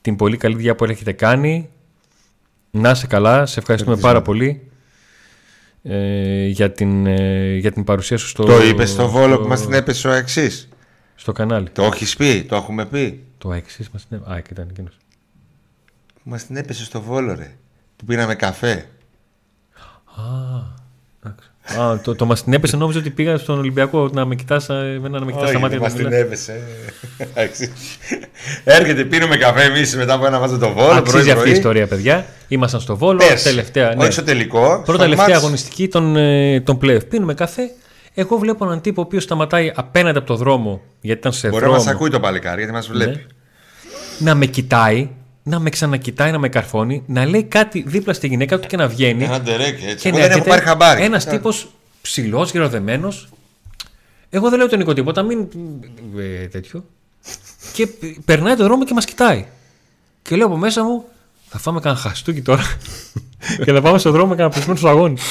[SPEAKER 1] την πολύ καλή δουλειά που έχετε κάνει. Να είσαι καλά, σε ευχαριστούμε πάρα πολύ ε, για, την, ε, για την παρουσία σου στο.
[SPEAKER 2] Το είπες στο Βόλο που μας την έπεσε ο εξή.
[SPEAKER 1] Στο κανάλι.
[SPEAKER 2] Το έχεις πει, το έχουμε πει;
[SPEAKER 1] Το εξή μας την έπεσε. Α, ήταν εκείνος.
[SPEAKER 2] Μας την έπεσε στο βόλο, ρε. Που πήραμε καφέ.
[SPEAKER 1] Α, το, το μας την έπεσε, νόμιζα ότι πήγα στον Ολυμπιακό να με κοιτάς εμένα να με κοιτάς στα μάτια.
[SPEAKER 2] Μας την έπεσε. Έρχεται, πίνουμε καφέ εμείς μετά από ένα βάζο το βόλο.
[SPEAKER 1] Αξίζει αυτή η ιστορία, παιδιά. Ήμασταν στο βόλο.
[SPEAKER 2] Πες,
[SPEAKER 1] τελευταία, ναι.
[SPEAKER 2] Όχι στο τελικό.
[SPEAKER 1] Πρώτα τελευταία αγωνιστική των, ε, των πλέον. Πίνουμε καφέ. Εγώ βλέπω έναν τύπο ο οποίος σταματάει απέναντι από το δρόμο γιατί ήταν σε
[SPEAKER 2] Μπορεί
[SPEAKER 1] δρόμο.
[SPEAKER 2] να μας ακούει το παλικάρι γιατί μας βλέπει. Ναι.
[SPEAKER 1] Να με κοιτάει να με ξανακοιτάει, να με καρφώνει, να λέει κάτι δίπλα στη γυναίκα του και να βγαίνει.
[SPEAKER 2] Ένα ντερέκι έτσι. Και δεν έχω πάρει χαμπάρι.
[SPEAKER 1] Ένας τύπος ψηλός, γεροδεμένος. Εγώ δεν λέω τον Νικό τίποτα, μην. Ε, τέτοιο. και περνάει τον δρόμο και μας κοιτάει. Και λέω από μέσα μου, θα φάμε κανένα χαστούκι τώρα. και θα πάμε στον δρόμο και να πλησιάσουμε τους αγώνες.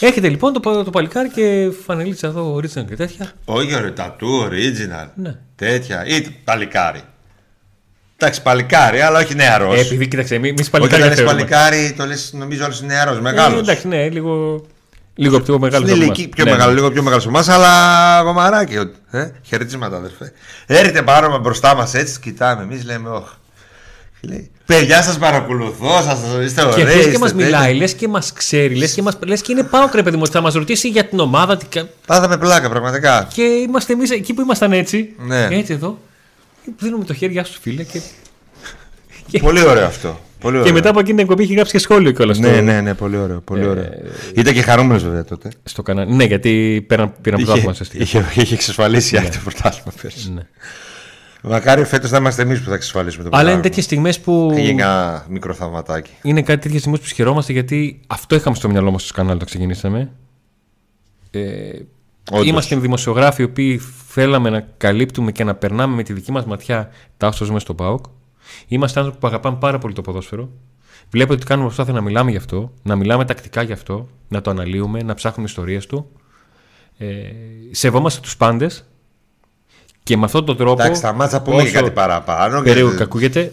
[SPEAKER 1] Έχετε λοιπόν το, το παλικάρι και φανελίτσα εδώ, original και τέτοια.
[SPEAKER 2] Όχι, ρε, τατού, original.
[SPEAKER 1] Ναι.
[SPEAKER 2] Τέτοια. Ή παλικάρι. Εντάξει, παλικάρι, αλλά όχι νεαρός.
[SPEAKER 1] Ε, επειδή κοίταξε, εμεί παλικάρι.
[SPEAKER 2] Όταν λες παλικάρι, το λες νομίζω όλος νεαρός, μεγάλος.
[SPEAKER 1] Ε, εντάξει, ναι, λίγο. Λίγο πιο μεγάλος.
[SPEAKER 2] Είναι ηλικία πιο ναι, μεγάλο, ναι. λίγο πιο μεγάλος από εμάς, αλλά γομαράκι. Ε, χαιρετίσματα, αδερφέ. Έρχεται πάρουμε μπροστά μας έτσι, κοιτάμε. Εμείς λέμε, Όχι. Λέει, Παιδιά σας παρακολουθώ, σα είστε ωραίοι.
[SPEAKER 1] Και λε και μα μιλάει, λες και μας ξέρει, λες και, μας, λες και είναι πάνω κρέπεδι μου. Θα μας ρωτήσει για την ομάδα.
[SPEAKER 2] Πάθαμε πλάκα, πραγματικά.
[SPEAKER 1] Και είμαστε εμείς εκεί που ήμασταν έτσι.
[SPEAKER 2] Ναι.
[SPEAKER 1] Έτσι εδώ. Δίνουμε το χέρι, σου φίλε. Και...
[SPEAKER 2] Πολύ ωραίο αυτό. Πολύ ωραίο.
[SPEAKER 1] Και μετά από εκείνη την εκπομπή είχε γράψει και σχόλιο κιόλας.
[SPEAKER 2] Ναι, ναι, ναι, πολύ ωραίο. Πολύ ωραίο. Ε, Ήταν και χαρούμενος βέβαια τότε.
[SPEAKER 1] Στο κανάλι. Ναι, γιατί πήραν, πήραν πρωτάθλημα
[SPEAKER 2] σε είχε, είχε εξασφαλίσει ναι. το πρωτάθλημα πέρσι. Ναι. Μακάρι φέτος να είμαστε εμείς που θα εξασφαλίσουμε το
[SPEAKER 1] Αλλά είναι τέτοιες στιγμές που.
[SPEAKER 2] Έχει ένα μικρό θαυματάκι.
[SPEAKER 1] Είναι κάτι τέτοιες στιγμές που χαιρόμαστε γιατί αυτό είχαμε στο μυαλό μας στο κανάλι όταν ξεκινήσαμε. Ε, Όντως. Είμαστε δημοσιογράφοι οι οποίοι θέλαμε να καλύπτουμε και να περνάμε με τη δική μας ματιά τα όσα ζούμε στο ΠΑΟΚ. Είμαστε άνθρωποι που αγαπάμε πάρα πολύ το ποδόσφαιρο. Βλέπετε ότι κάνουμε προσπάθεια να μιλάμε γι' αυτό, να μιλάμε τακτικά γι' αυτό, να το αναλύουμε, να ψάχνουμε ιστορίες του. Ε, σεβόμαστε τους πάντες και με αυτόν τον τρόπο.
[SPEAKER 2] Εντάξει, θα μάτσα πούμε κάτι παραπάνω.
[SPEAKER 1] Περίεργο και... ακούγεται.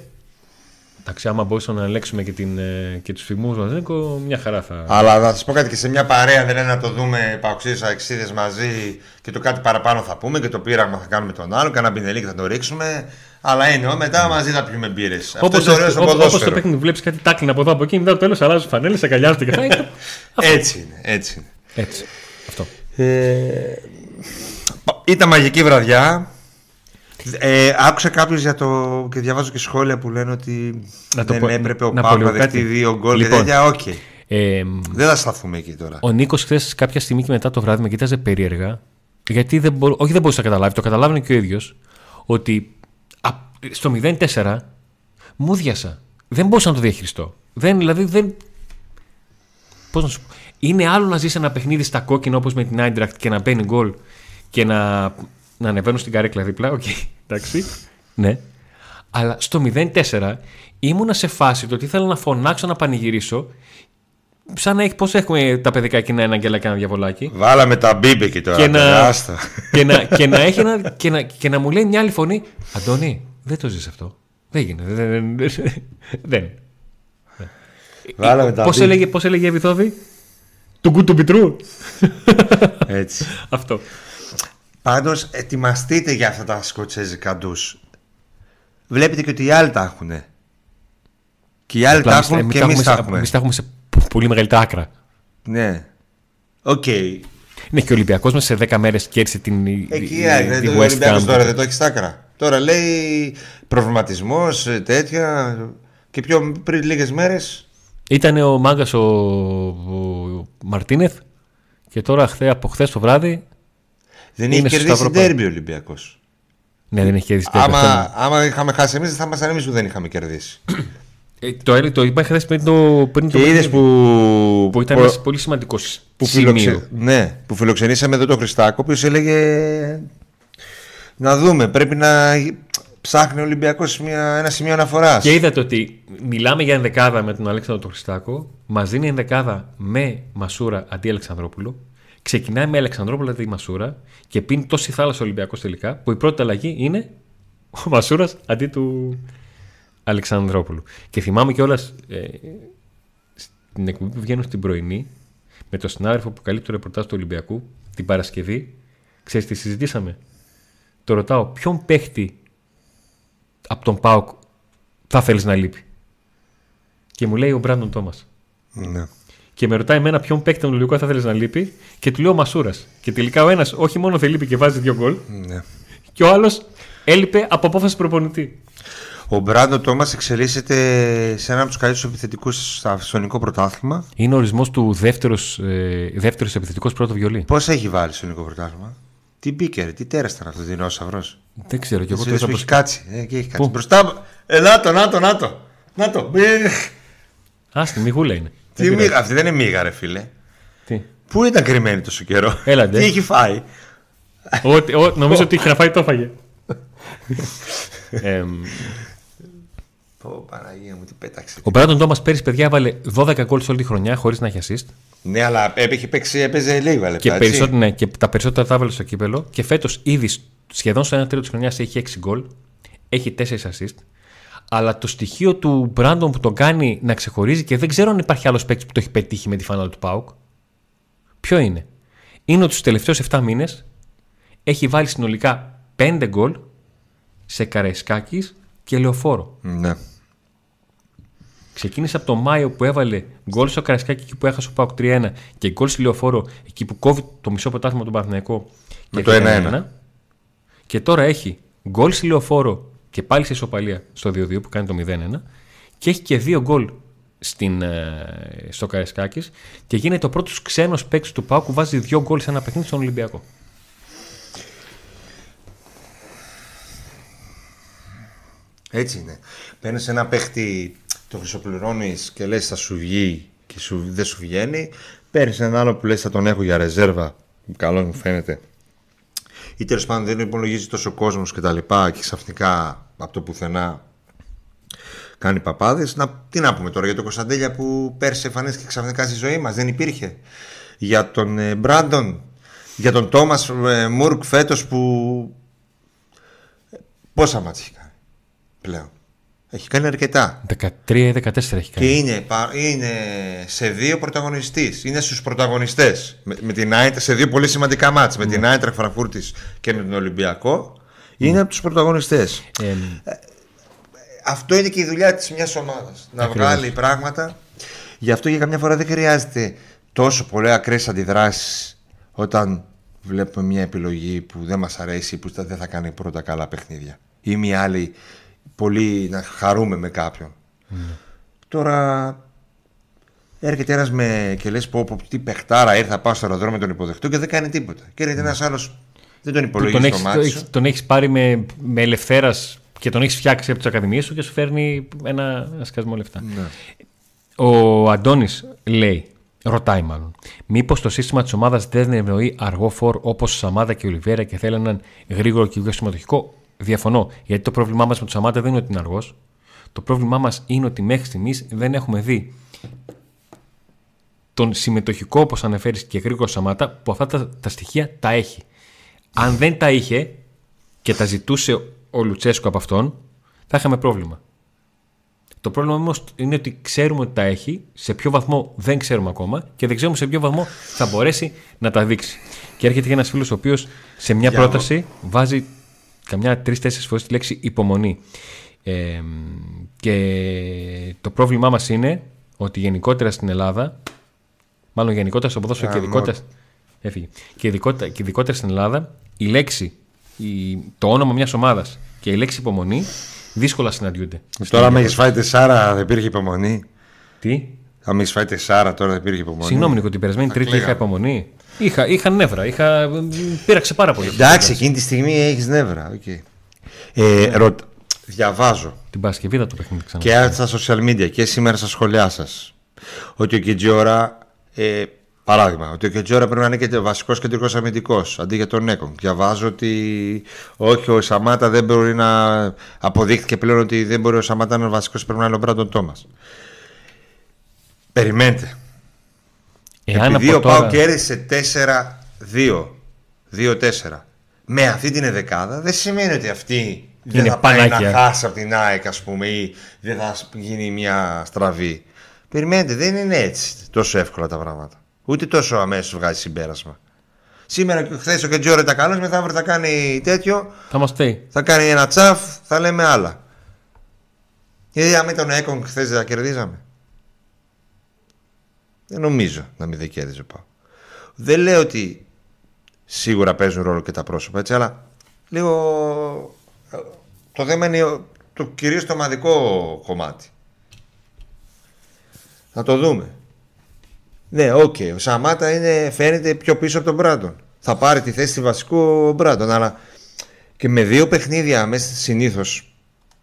[SPEAKER 1] Εντάξει, άμα μπορούσαμε να ελέγξουμε και, την, ε, και τους φημού μας, μια χαρά θα.
[SPEAKER 2] Αλλά να σας πω κάτι και σε μια παρέα δεν είναι να το δούμε παοξίδες αξίδε μαζί και το κάτι παραπάνω θα πούμε και το πείραμα θα κάνουμε τον άλλο. Κάνα μπινελί και θα το ρίξουμε. Αλλά είναι μετά mm. μαζί θα πιούμε μπύρες. Όπως
[SPEAKER 1] το, το παιχνίδι, βλέπεις κάτι τάκλιν από εδώ από εκεί, μετά το τέλος αλλάζεις φανέλες, αγκαλιάζεται και θα
[SPEAKER 2] Έτσι είναι. Έτσι. Είναι.
[SPEAKER 1] έτσι. Αυτό.
[SPEAKER 2] Ε, ήταν μαγική βραδιά. Ε, άκουσα κάποιους για το. και διαβάζω και σχόλια που λένε ότι
[SPEAKER 1] Να το
[SPEAKER 2] δεν
[SPEAKER 1] πω-
[SPEAKER 2] έπρεπε ο
[SPEAKER 1] να πω
[SPEAKER 2] Πάουκ
[SPEAKER 1] λίγο
[SPEAKER 2] να δεχτεί
[SPEAKER 1] κάτι.
[SPEAKER 2] δύο γκολ
[SPEAKER 1] Λοιπόν.
[SPEAKER 2] και τέτοια. Οκ.
[SPEAKER 1] Ε,
[SPEAKER 2] Δεν θα σταθούμε εκεί τώρα.
[SPEAKER 1] ο Νίκος χθες κάποια στιγμή και μετά το βράδυ με κοίταζε περίεργα. Γιατί δεν μπορώ, όχι δεν μπορούσε να καταλάβει, το καταλάβαινε και ο ίδιος. Ότι α, στο 0-4 μου διάσα. Δεν μπορούσα να το διαχειριστώ. Δεν, δηλαδή δεν. Πώς να σου πω. Είναι άλλο να ζεις ένα παιχνίδι στα κόκκινα όπως με την Eintracht και να μπαίνει γκολ και να, να ανεβαίνουν στην καρέκλα δίπλα. Οκ, εντάξει. ναι. Αλλά στο 0-4 ήμουνα σε φάση το ότι ήθελα να φωνάξω να πανηγυρίσω. Σαν να έχει, πώς έχουμε τα παιδικά κοινά ένα αγγελάκι και ένα διαβολάκι.
[SPEAKER 2] Βάλαμε τα μπίμπε εκεί τώρα.
[SPEAKER 1] Και να,
[SPEAKER 2] παιδιά, άστα.
[SPEAKER 1] και, να, και, να έχει ένα, και, να, και να μου λέει μια άλλη φωνή Αντώνη, δεν το ζεις αυτό. Δεν γίνεται. Δεν. δεν, δεν.
[SPEAKER 2] Βάλαμε τα
[SPEAKER 1] Πώς
[SPEAKER 2] μπίμπε.
[SPEAKER 1] έλεγε, πώς έλεγε η Εβιθόδη Του γκου του πιτρού.
[SPEAKER 2] Έτσι.
[SPEAKER 1] αυτό.
[SPEAKER 2] Πάντως, ετοιμαστείτε για αυτά τα σκοτσέζικα ντου. Βλέπετε και ότι οι άλλοι τα έχουν. Και οι άλλοι τα
[SPEAKER 1] Απλά
[SPEAKER 2] έχουν
[SPEAKER 1] εμείς
[SPEAKER 2] και
[SPEAKER 1] τα
[SPEAKER 2] εμείς
[SPEAKER 1] έχουμε
[SPEAKER 2] τα
[SPEAKER 1] σε-
[SPEAKER 2] έχουμε.
[SPEAKER 1] εμείς τα έχουμε σε πολύ μεγαλύτερα άκρα.
[SPEAKER 2] Ναι. Οκ.
[SPEAKER 1] Ναι, και ο Ολυμπιακός μας σε 10 μέρες κέρδισε την η-
[SPEAKER 2] Εκεί
[SPEAKER 1] η-
[SPEAKER 2] ε,
[SPEAKER 1] τη
[SPEAKER 2] δεν το
[SPEAKER 1] West
[SPEAKER 2] Ολυμπιακός
[SPEAKER 1] Ham.
[SPEAKER 2] τώρα δεν το έχει στάκρα. Τώρα λέει προβληματισμός, τέτοια. Και πιο πριν λίγες μέρες.
[SPEAKER 1] Ήταν ο μάγκας ο, ο Μαρτίνεθ και τώρα χθε, από χθες το βράδυ
[SPEAKER 2] Δεν
[SPEAKER 1] Είναι
[SPEAKER 2] έχει
[SPEAKER 1] στο
[SPEAKER 2] κερδίσει
[SPEAKER 1] Σταυροπάρ.
[SPEAKER 2] ντέρμπι ο Ολυμπιακός.
[SPEAKER 1] ναι, δεν έχει κερδίσει τέτοιο. Αυτό
[SPEAKER 2] Άμα, άμα είχαμε χάσει εμείς, δεν θα ήμασταν εμείς που δεν είχαμε κερδίσει.
[SPEAKER 1] είναι. Ε, το, έλεγε- το είπα χθες πριν το, πριν το
[SPEAKER 2] και είδες
[SPEAKER 1] παιχνίδι,
[SPEAKER 2] που.
[SPEAKER 1] που ήταν
[SPEAKER 2] που-
[SPEAKER 1] ένας πολύ σημαντικός
[SPEAKER 2] που,
[SPEAKER 1] σημείο.
[SPEAKER 2] φιλοξε... ναι, που φιλοξενήσαμε εδώ τον Χριστάκο, ο οποίος έλεγε. Να δούμε, πρέπει να ψάχνει ο Ολυμπιακός ένα σημείο αναφοράς.
[SPEAKER 1] Και είδατε ότι μιλάμε για ενδεκάδα με τον Αλέξανδρο τον Χριστάκο. Μα δίνει ενδεκάδα με Μασούρα αντί Αλεξανδρόπουλου. Ξεκινάει με Αλεξανδρόπουλο αντί Μασούρα και πίνει τόση θάλασσα ο Ολυμπιακός τελικά. Που η πρώτη αλλαγή είναι ο Μασούρας αντί του Αλεξανδρόπουλου. Και θυμάμαι κιόλας ε, στην εκπομπή που βγαίνω στην πρωινή με τον συνάδελφο που καλύπτει το ρεπορτάζ του Ολυμπιακού την Παρασκευή. Ξέρεις τι συζητήσαμε; Το ρωτάω, ποιον παίχτη από τον Πάοκ θα θέλεις να λείπει; Και μου λέει ο Μπράντον Τόμας.
[SPEAKER 2] Ναι.
[SPEAKER 1] Και με ρωτάει εμένα ποιον παίκτη τον Ολυμπιακό θα θέλεις να λείπει. Και του λέω Μασούρας. Και τελικά ο ένας όχι μόνο δεν λείπει και βάζει δύο γκολ,
[SPEAKER 2] ναι.
[SPEAKER 1] και ο άλλος έλειπε από απόφαση προπονητή.
[SPEAKER 2] Ο Μπράντο Τόμας εξελίσσεται σε έναν από τους καλύτερους επιθετικούς στο ελληνικό πρωτάθλημα.
[SPEAKER 1] Είναι ο ορισμός του δεύτερος ε, δεύτερος επιθετικός πρώτο βιολί.
[SPEAKER 2] Πώς έχει βάλει στο ελληνικό πρωτάθλημα; Τι μπήκε, τι τέρα ήταν αυτός ο δεινόσαυρος;
[SPEAKER 1] Δεν ξέρω κι εγώ το
[SPEAKER 2] Εγώ
[SPEAKER 1] είδα
[SPEAKER 2] που
[SPEAKER 1] πως-
[SPEAKER 2] έχει κάτσει. Ε, και έχει κάτσει.
[SPEAKER 1] Πού;
[SPEAKER 2] Μπροστά. Ε, να το, να το, να το. Να το. Ε,
[SPEAKER 1] Α, στη μηγούλα είναι.
[SPEAKER 2] Τι
[SPEAKER 1] Δεν πειράζει.
[SPEAKER 2] μίγα, αυτή δεν είναι μίγα, ρε φίλε.
[SPEAKER 1] Τι;
[SPEAKER 2] Πού ήταν κρυμμένη τόσο καιρό;
[SPEAKER 1] Έλαντε.
[SPEAKER 2] Τι έχει φάει;
[SPEAKER 1] Ό,τι- ό, νομίζω ότι είχε να φάει το έφαγε. Εμ,
[SPEAKER 2] Πω, Παναγία μου, τι πέταξε.
[SPEAKER 1] ο Μπράντον Τόμας πέρυσι, παιδιά, έβαλε 12 γκολ σε όλη τη χρονιά χωρίς να έχει assist.
[SPEAKER 2] Ναι, αλλά έπαιχε παίξει, έπαιζε λίγα λεπτά.
[SPEAKER 1] Και,
[SPEAKER 2] έτσι.
[SPEAKER 1] περισσότερο, ναι, και τα περισσότερα τα έβαλε στο κύπελο. Και φέτος ήδη σχεδόν στο 1 τρίτο της χρονιάς έχει 6 γκολ. Έχει 4 assist. Αλλά το στοιχείο του Μπράντον που τον κάνει να ξεχωρίζει και δεν ξέρω αν υπάρχει άλλος παίκτης που το έχει πετύχει με τη φανέλα του Πάουκ. Ποιο είναι; Είναι ότι στους τελευταίους 7 μήνες έχει βάλει συνολικά 5 γκολ σε Καραϊσκάκης και Λεωφόρο.
[SPEAKER 2] Ναι.
[SPEAKER 1] Ξεκίνησε από το Μάιο που έβαλε γκολ στο Καρασκάκι εκεί που έχασε ο Πάοκ 3-1 και γκολ στη Λεωφόρο εκεί που κόβει το μισό πρωτάθλημα του Παναθηναϊκό.
[SPEAKER 2] Με
[SPEAKER 1] και
[SPEAKER 2] το
[SPEAKER 1] 1-1. Και τώρα έχει γκολ στη Λεωφόρο και πάλι σε ισοπαλία στο 2-2 που κάνει το 0-1 και έχει και δύο γκολ στην, ε, στο Καρασκάκη και γίνεται ο πρώτος ξένος παίκτης του Πάοκ που βάζει δύο γκολ σε ένα παιχνίδι στον Ολυμπιακό.
[SPEAKER 2] Έτσι είναι. Παίρνεις ένα παίχτη, το χρυσοπληρώνεις και λες θα σου βγει και σου, δεν σου βγαίνει. Παίρνεις έναν άλλο που λες θα τον έχω για ρεζέρβα. Καλό μου φαίνεται. Ή τέλος πάντων δεν υπολογίζει τόσο κόσμος και τα λοιπά και ξαφνικά από το πουθενά κάνει παπάδες. Να, τι να πούμε τώρα για τον Κωνσταντέλια που πέρσι εμφανίστηκε ξαφνικά στη ζωή μας, δεν υπήρχε. Για τον ε, Μπράντον, για τον Τόμας ε, Μουρκ φέτος που. Πόσα μάτια έχει κάνει πλέον; Έχει κάνει αρκετά.
[SPEAKER 1] 13-14 έχει κάνει.
[SPEAKER 2] Και είναι, πα- είναι σε δύο πρωταγωνιστής. Είναι στους πρωταγωνιστές. Με, με την Άιντρα, σε δύο πολύ σημαντικά μάτς. Με την Άιντρα Φραγκφούρτης και με τον Ολυμπιακό. Είναι από τους πρωταγωνιστές.
[SPEAKER 1] Ε,
[SPEAKER 2] Αυτό είναι και η δουλειά της μιας ομάδας. Να
[SPEAKER 1] Ακριβώς.
[SPEAKER 2] βγάλει πράγματα. Γι' αυτό και καμιά φορά δεν χρειάζεται τόσο πολλές ακραίες αντιδράσεις όταν βλέπουμε μια επιλογή που δεν μας αρέσει που δεν θα κάνει πρώτα καλά παιχνίδια ή μια άλλη πολύ να χαρούμε με κάποιον. Ναι. Τώρα έρχεται ένας με και λες: Πω, πω, τι παιχτάρα ήρθα, πάω στο αεροδρόμιο τον υποδεχτώ και δεν κάνει τίποτα. Και έρχεται ένας άλλος, δεν τον υπολογίζει
[SPEAKER 1] το μάτι σου. Τον έχει πάρει με, με ελευθέρας και τον έχεις φτιάξει από τις ακαδημίες σου και σου φέρνει ένα σκασμό λεφτά. Ναι. Ο Αντώνης λέει, ρωτάει μάλλον, Μήπως το σύστημα της ομάδας δεν ευνοεί αργό φόρ όπως ο Σαμάδα και ο Λιβέρα και θέλει έναν γρήγορο και πιο συμμετοχικό; Διαφωνώ. Γιατί το πρόβλημά μας με τον Σαμάτα δεν είναι ότι είναι αργός. Το πρόβλημά μας είναι ότι μέχρι στιγμής δεν έχουμε δει τον συμμετοχικό, όπως αναφέρεις και γρήγορο Σαμάτα, που αυτά τα, τα στοιχεία τα έχει. Αν δεν τα είχε και τα ζητούσε ο Λουτσέσκο από αυτόν, θα είχαμε πρόβλημα. Το πρόβλημα όμως είναι ότι ξέρουμε ότι τα έχει, σε ποιο βαθμό δεν ξέρουμε ακόμα και δεν ξέρουμε σε ποιο βαθμό θα μπορέσει να τα δείξει. Και έρχεται ένας φίλος ο οποίος σε μια πρόταση βάζει καμιά τρει-τέσσερι φορές τη λέξη υπομονή. Ε, και το πρόβλημά μας είναι ότι γενικότερα στην Ελλάδα, μάλλον γενικότερα στο ποδόσφαιρο και ειδικότερα. Έφυγε. Και ειδικότερα, και ειδικότερα στην Ελλάδα, η λέξη, η, το όνομα μιας ομάδας και η λέξη υπομονή δύσκολα συναντιούνται.
[SPEAKER 2] Τώρα, με έχεις φάει τεσσάρα, δεν υπήρχε υπομονή.
[SPEAKER 1] Τι;
[SPEAKER 2] Αν έχεις φάει τεσσάρα, τώρα δεν υπήρχε υπομονή.
[SPEAKER 1] Συγγνώμη, Νίκο, την περασμένη Τρίτη είχα υπομονή. Είχα, είχα νεύρα. Είχα... Πήραξε πάρα πολύ.
[SPEAKER 2] Εντάξει, εκείνη τη στιγμή έχεις νεύρα. Okay. Ε, ρωτ... Διαβάζω.
[SPEAKER 1] Την Παρασκευή θα το παιχνίδι ξανά.
[SPEAKER 2] Και στα social media και σήμερα στα σχολιά σας. Ότι ο Κιτζιόρα. Ε, παράδειγμα, ότι ο Κιτζιόρα πρέπει να είναι και βασικός κεντρικός αμυντικός αντί για τον Έκον. Διαβάζω ότι όχι, ο Σαμάτα δεν μπορεί να. Αποδείχθηκε πλέον ότι δεν μπορεί ο Σαμάτα να είναι βασικός, πρέπει να είναι ο Μπράντον Τόμας. Περιμένετε. Εάν Επειδή ο τώρα... Πάο κέρδισε 4-2, 2-4 με αυτή την εδεκάδα, δεν σημαίνει ότι αυτή δεν θα πάει να χάσει από την ΑΕΚ, ας πούμε, ή δεν θα γίνει μια στραβή. Περιμένετε, δεν είναι έτσι τόσο εύκολα τα πράγματα. Ούτε τόσο αμέσως βγάζει συμπέρασμα. Σήμερα, χθες ο Κεντζόρο ήταν καλός, μετά θα κάνει τέτοιο.
[SPEAKER 1] Θα μας
[SPEAKER 2] Θα κάνει ένα τσαφ, θα λέμε άλλα. Γιατί αν ήταν Έκον χθες δεν θα κερδίζαμε. Δεν νομίζω να μην δεν κέρδιζε πάω. Δεν λέω ότι σίγουρα παίζουν ρόλο και τα πρόσωπα έτσι, αλλά λίγο το θέμα είναι το κυρίως το ομαδικό κομμάτι. Θα το δούμε. Ναι, οκ. Okay. Ο Σαμάτα είναι, φαίνεται πιο πίσω από τον Μπράντον. Θα πάρει τη θέση του βασικού Μπράντον. Αλλά και με δύο παιχνίδια μέσα συνήθως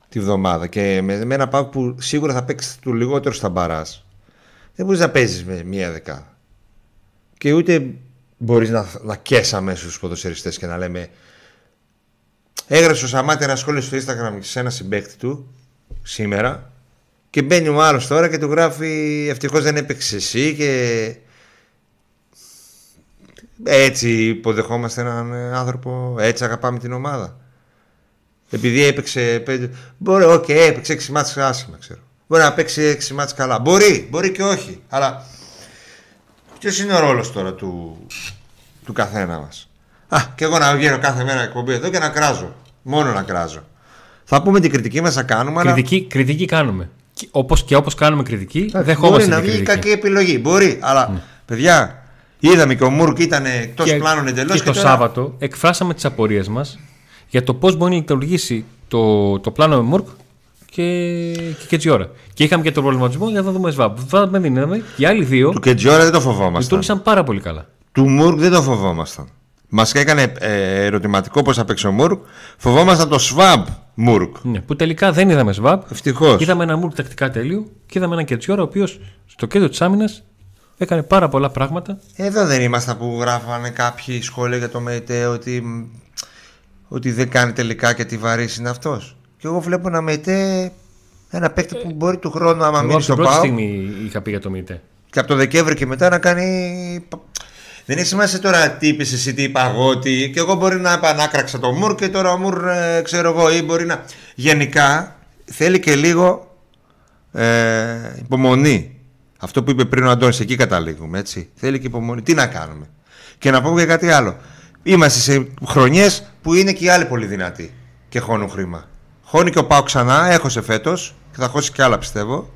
[SPEAKER 2] τη βδομάδα και με, με ένα πάγο που σίγουρα θα παίξει του λιγότερο στα μπαράς. Δεν μπορείς να παίζεις με μία δεκάδα. Και ούτε μπορείς να, να κέσει αμέσως τους ποδοσφαιριστές και να λέμε Έγραψε ο Σαμάτη ένα σχόλιο στο Instagram σε ένα συμπέκτη του σήμερα και μπαίνει ο άλλο τώρα και του γράφει Ευτυχώς δεν έπαιξες εσύ και. Έτσι υποδεχόμαστε έναν άνθρωπο, έτσι αγαπάμε την ομάδα. Επειδή έπαιξε. Μπορεί, OK, okay, έπαιξε 6 μάτς άσχημα, ξέρω. Μπορεί να παίξει 6 μάτς καλά. Μπορεί, μπορεί και όχι. Αλλά ποιος είναι ο ρόλος τώρα του, του καθένα μας; Α, και εγώ να βγαίνω κάθε μέρα εκπομπή εδώ και να κράζω. Μόνο να κράζω. Θα πούμε την κριτική μας, θα κάνουμε.
[SPEAKER 1] Κριτική, αλλά... κριτική κάνουμε. Όπως και όπως κάνουμε κριτική, δεν δεχόμαστε.
[SPEAKER 2] Μπορεί να βγει κακή επιλογή. Μπορεί, αλλά ναι. παιδιά, είδαμε και ο Μουρκ ήταν εκτός πλάνων εντελώς.
[SPEAKER 1] Και, και, το τώρα... Σάββατο εκφράσαμε τις απορίες μας για το πώς μπορεί να λειτουργήσει το, το πλάνο με Μουρκ και, και Κετζιόρα. Και είχαμε και τον προβληματισμό για να δούμε ΣΒΑΠ. Δεν δίναμε. Οι άλλοι δύο.
[SPEAKER 2] Του Κετζιόρα δεν το φοβόμασταν.
[SPEAKER 1] Λειτουργήσαν πάρα πολύ καλά.
[SPEAKER 2] Του Μουρκ δεν το φοβόμασταν. Μας έκανε ε, ερωτηματικό πώς θα παίξει ο Μουρκ. Φοβόμασταν το Σβάμπ Μουρκ.
[SPEAKER 1] Ναι, που τελικά δεν είδαμε Σβάμπ.
[SPEAKER 2] Ευτυχώς.
[SPEAKER 1] Είδαμε ένα Μουρκ τακτικά τέλειο και είδαμε έναν Κετσιόρα ο οποίος στο κέντρο της άμυνας έκανε πάρα πολλά πράγματα.
[SPEAKER 2] Εδώ δεν ήμασταν που γράφανε κάποιοι σχόλια για το ΜΕΤΕ ότι, ότι δεν κάνει τελικά και τι βαρύ είναι αυτός. Και εγώ βλέπω ένα ΜΕΤΕ ένα παίκτη που μπορεί του χρόνου, άμα μείνει στο πάω. Από
[SPEAKER 1] την πρώτη στιγμή είχα πει για το ΜΕΤΕ.
[SPEAKER 2] Και από το Δεκέμβρη και μετά να κάνει δεν έχει σημασία τώρα τι είπες εσύ, τι είπα εγώ, ότι και εγώ μπορεί να επανάκραξα το Μουρ και τώρα ο Μουρ ε, ξέρω εγώ ή μπορεί να. Γενικά θέλει και λίγο ε, υπομονή. Αυτό που είπε πριν ο Αντώνης, εκεί καταλήγουμε έτσι. Θέλει και υπομονή. Τι να κάνουμε. Και να πω και κάτι άλλο. Είμαστε σε χρονιές που είναι και οι άλλοι πολύ δυνατοί και χώνουν χρήμα. Χώνει και ο Πάο ξανά, έχωσε φέτος και θα χώσει και άλλα πιστεύω.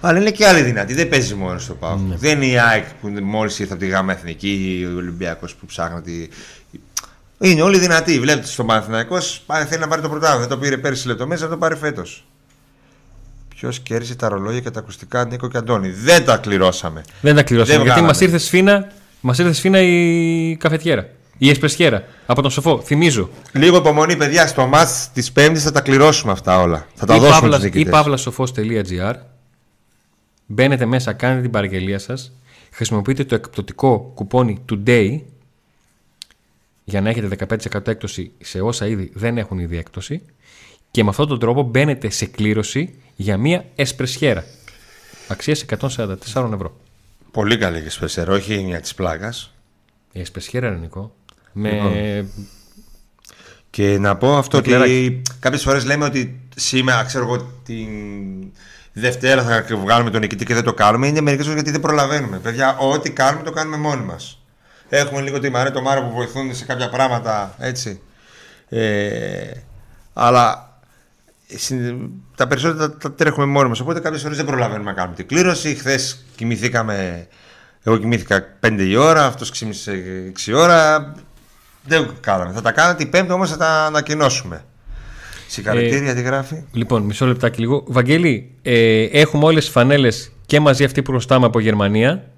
[SPEAKER 2] Αλλά είναι και άλλοι δυνατοί. Δεν παίζει μόνος στο Πάο. Δεν είναι η ΑΕΚ που μόλις ήρθε από τη ΓΑΜΑ Εθνική ή ο Ολυμπιακός που ψάχνει. Είναι όλοι δυνατοί. Βλέπετε στον Παναθηναϊκός θέλει να πάρει το πρωτάθλημα. Δεν το πήρε πέρυσι λεπτομέρειες, θα το πάρει φέτος. Ποιος κέρδισε τα ρολόγια και τα ακουστικά Νίκο και Αντώνη. Δεν τα κληρώσαμε.
[SPEAKER 1] Δεν τα κληρώσαμε.
[SPEAKER 2] Δεν
[SPEAKER 1] γιατί μας
[SPEAKER 2] βγάλαμε.
[SPEAKER 1] ήρθε σφίνα, μας ήρθε σφίνα η καφετιέρα. Η εσπρεσιέρα. Από τον σοφό. Θυμίζω.
[SPEAKER 2] Λίγο υπομονή, παιδιά. Στο μάτς της Πέμπτης θα τα κληρώσουμε αυτά όλα. Θα τα
[SPEAKER 1] ή
[SPEAKER 2] δώσουμε
[SPEAKER 1] παύλα-
[SPEAKER 2] στου
[SPEAKER 1] ή
[SPEAKER 2] νικητέ.
[SPEAKER 1] παύλασοφός.gr Μπαίνετε μέσα, κάνετε την παραγγελία σας Χρησιμοποιείτε το εκπτωτικό κουπόνι TODAY για να έχετε 15% έκπτωση σε όσα ήδη δεν έχουν ήδη έκπτωση και με αυτόν τον τρόπο μπαίνετε σε κλήρωση για μία εσπρεσιέρα αξίας 144 ευρώ.
[SPEAKER 2] Πολύ καλή και σπεσερό, όχι μια της πλάκας.
[SPEAKER 1] Η εσπρεσιέρα είναι Νικό. Με...
[SPEAKER 2] Λοιπόν. Και να πω αυτό
[SPEAKER 1] Το
[SPEAKER 2] ότι
[SPEAKER 1] κλεράκι.
[SPEAKER 2] κάποιες φορές λέμε ότι σήμερα, ξέρω εγώ, την Δευτέρα θα βγάλουμε τον νικητή και δεν το κάνουμε. Είναι μερικές φορές γιατί δεν προλαβαίνουμε. Παιδιά, ό,τι κάνουμε το κάνουμε μόνοι μας. Έχουμε λίγο τη Μαρέ, το Μάρο που βοηθούν σε κάποια πράγματα έτσι. Ε, αλλά συν- τα περισσότερα τα, τα τρέχουμε μόνοι μας. Οπότε κάποιες φορές δεν προλαβαίνουμε να κάνουμε την κλήρωση. Χθες κοιμηθήκαμε. Εγώ κοιμήθηκα 5 η ώρα, αυτός ξύμισε 6 η ώρα. Δεν κάναμε. Θα τα κάνετε την Πέμπτη όμως θα τα ανακοινώσουμε. Συγχαρητήρια, τι γράφει.
[SPEAKER 1] Λοιπόν, μισό λεπτάκι λίγο. Βαγγέλη, ε, έχουμε όλες τις φανέλες και μαζί αυτή που χρωστάμε από Γερμανία.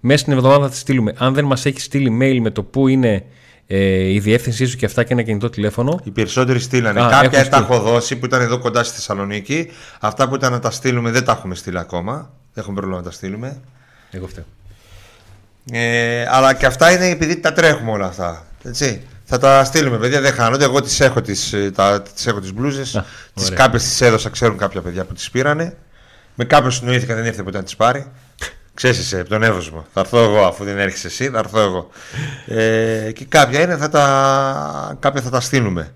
[SPEAKER 1] Μέσα στην εβδομάδα θα τις στείλουμε. Αν δεν μας έχεις στείλει mail με το που είναι ε, η διεύθυνσή σου και αυτά και ένα κινητό τηλέφωνο,
[SPEAKER 2] Οι περισσότεροι στείλανε.
[SPEAKER 1] Α,
[SPEAKER 2] Κάποια
[SPEAKER 1] έχουν
[SPEAKER 2] τα
[SPEAKER 1] στείλει.
[SPEAKER 2] έχω δώσει που ήταν εδώ κοντά στη Θεσσαλονίκη. Αυτά που ήταν να τα στείλουμε δεν τα έχουμε στείλει ακόμα. Δεν έχουμε πρόβλημα να τα στείλουμε.
[SPEAKER 1] εγώ φταίω.
[SPEAKER 2] Ε, αλλά και αυτά είναι επειδή τα τρέχουμε όλα αυτά. Έτσι. Θα τα στείλουμε, παιδιά, δεν χάνονται. Εγώ τις έχω τις, ε, τα, τις, έχω τις μπλούζες.
[SPEAKER 1] Α,
[SPEAKER 2] Τις
[SPEAKER 1] ωραία.
[SPEAKER 2] κάποιες τις έδωσα, ξέρουν κάποια παιδιά που τις πήρανε. Με κάποιον συνοήθηκα, δεν ήρθε ποτέ να τις πάρει. Ξέρεις εσύ, από τον Εύωσμο. Θα έρθω εγώ, αφού δεν έρχεσαι εσύ, θα έρθω εγώ. Ε, και κάποια είναι, θα τα, κάποια θα τα στείλουμε.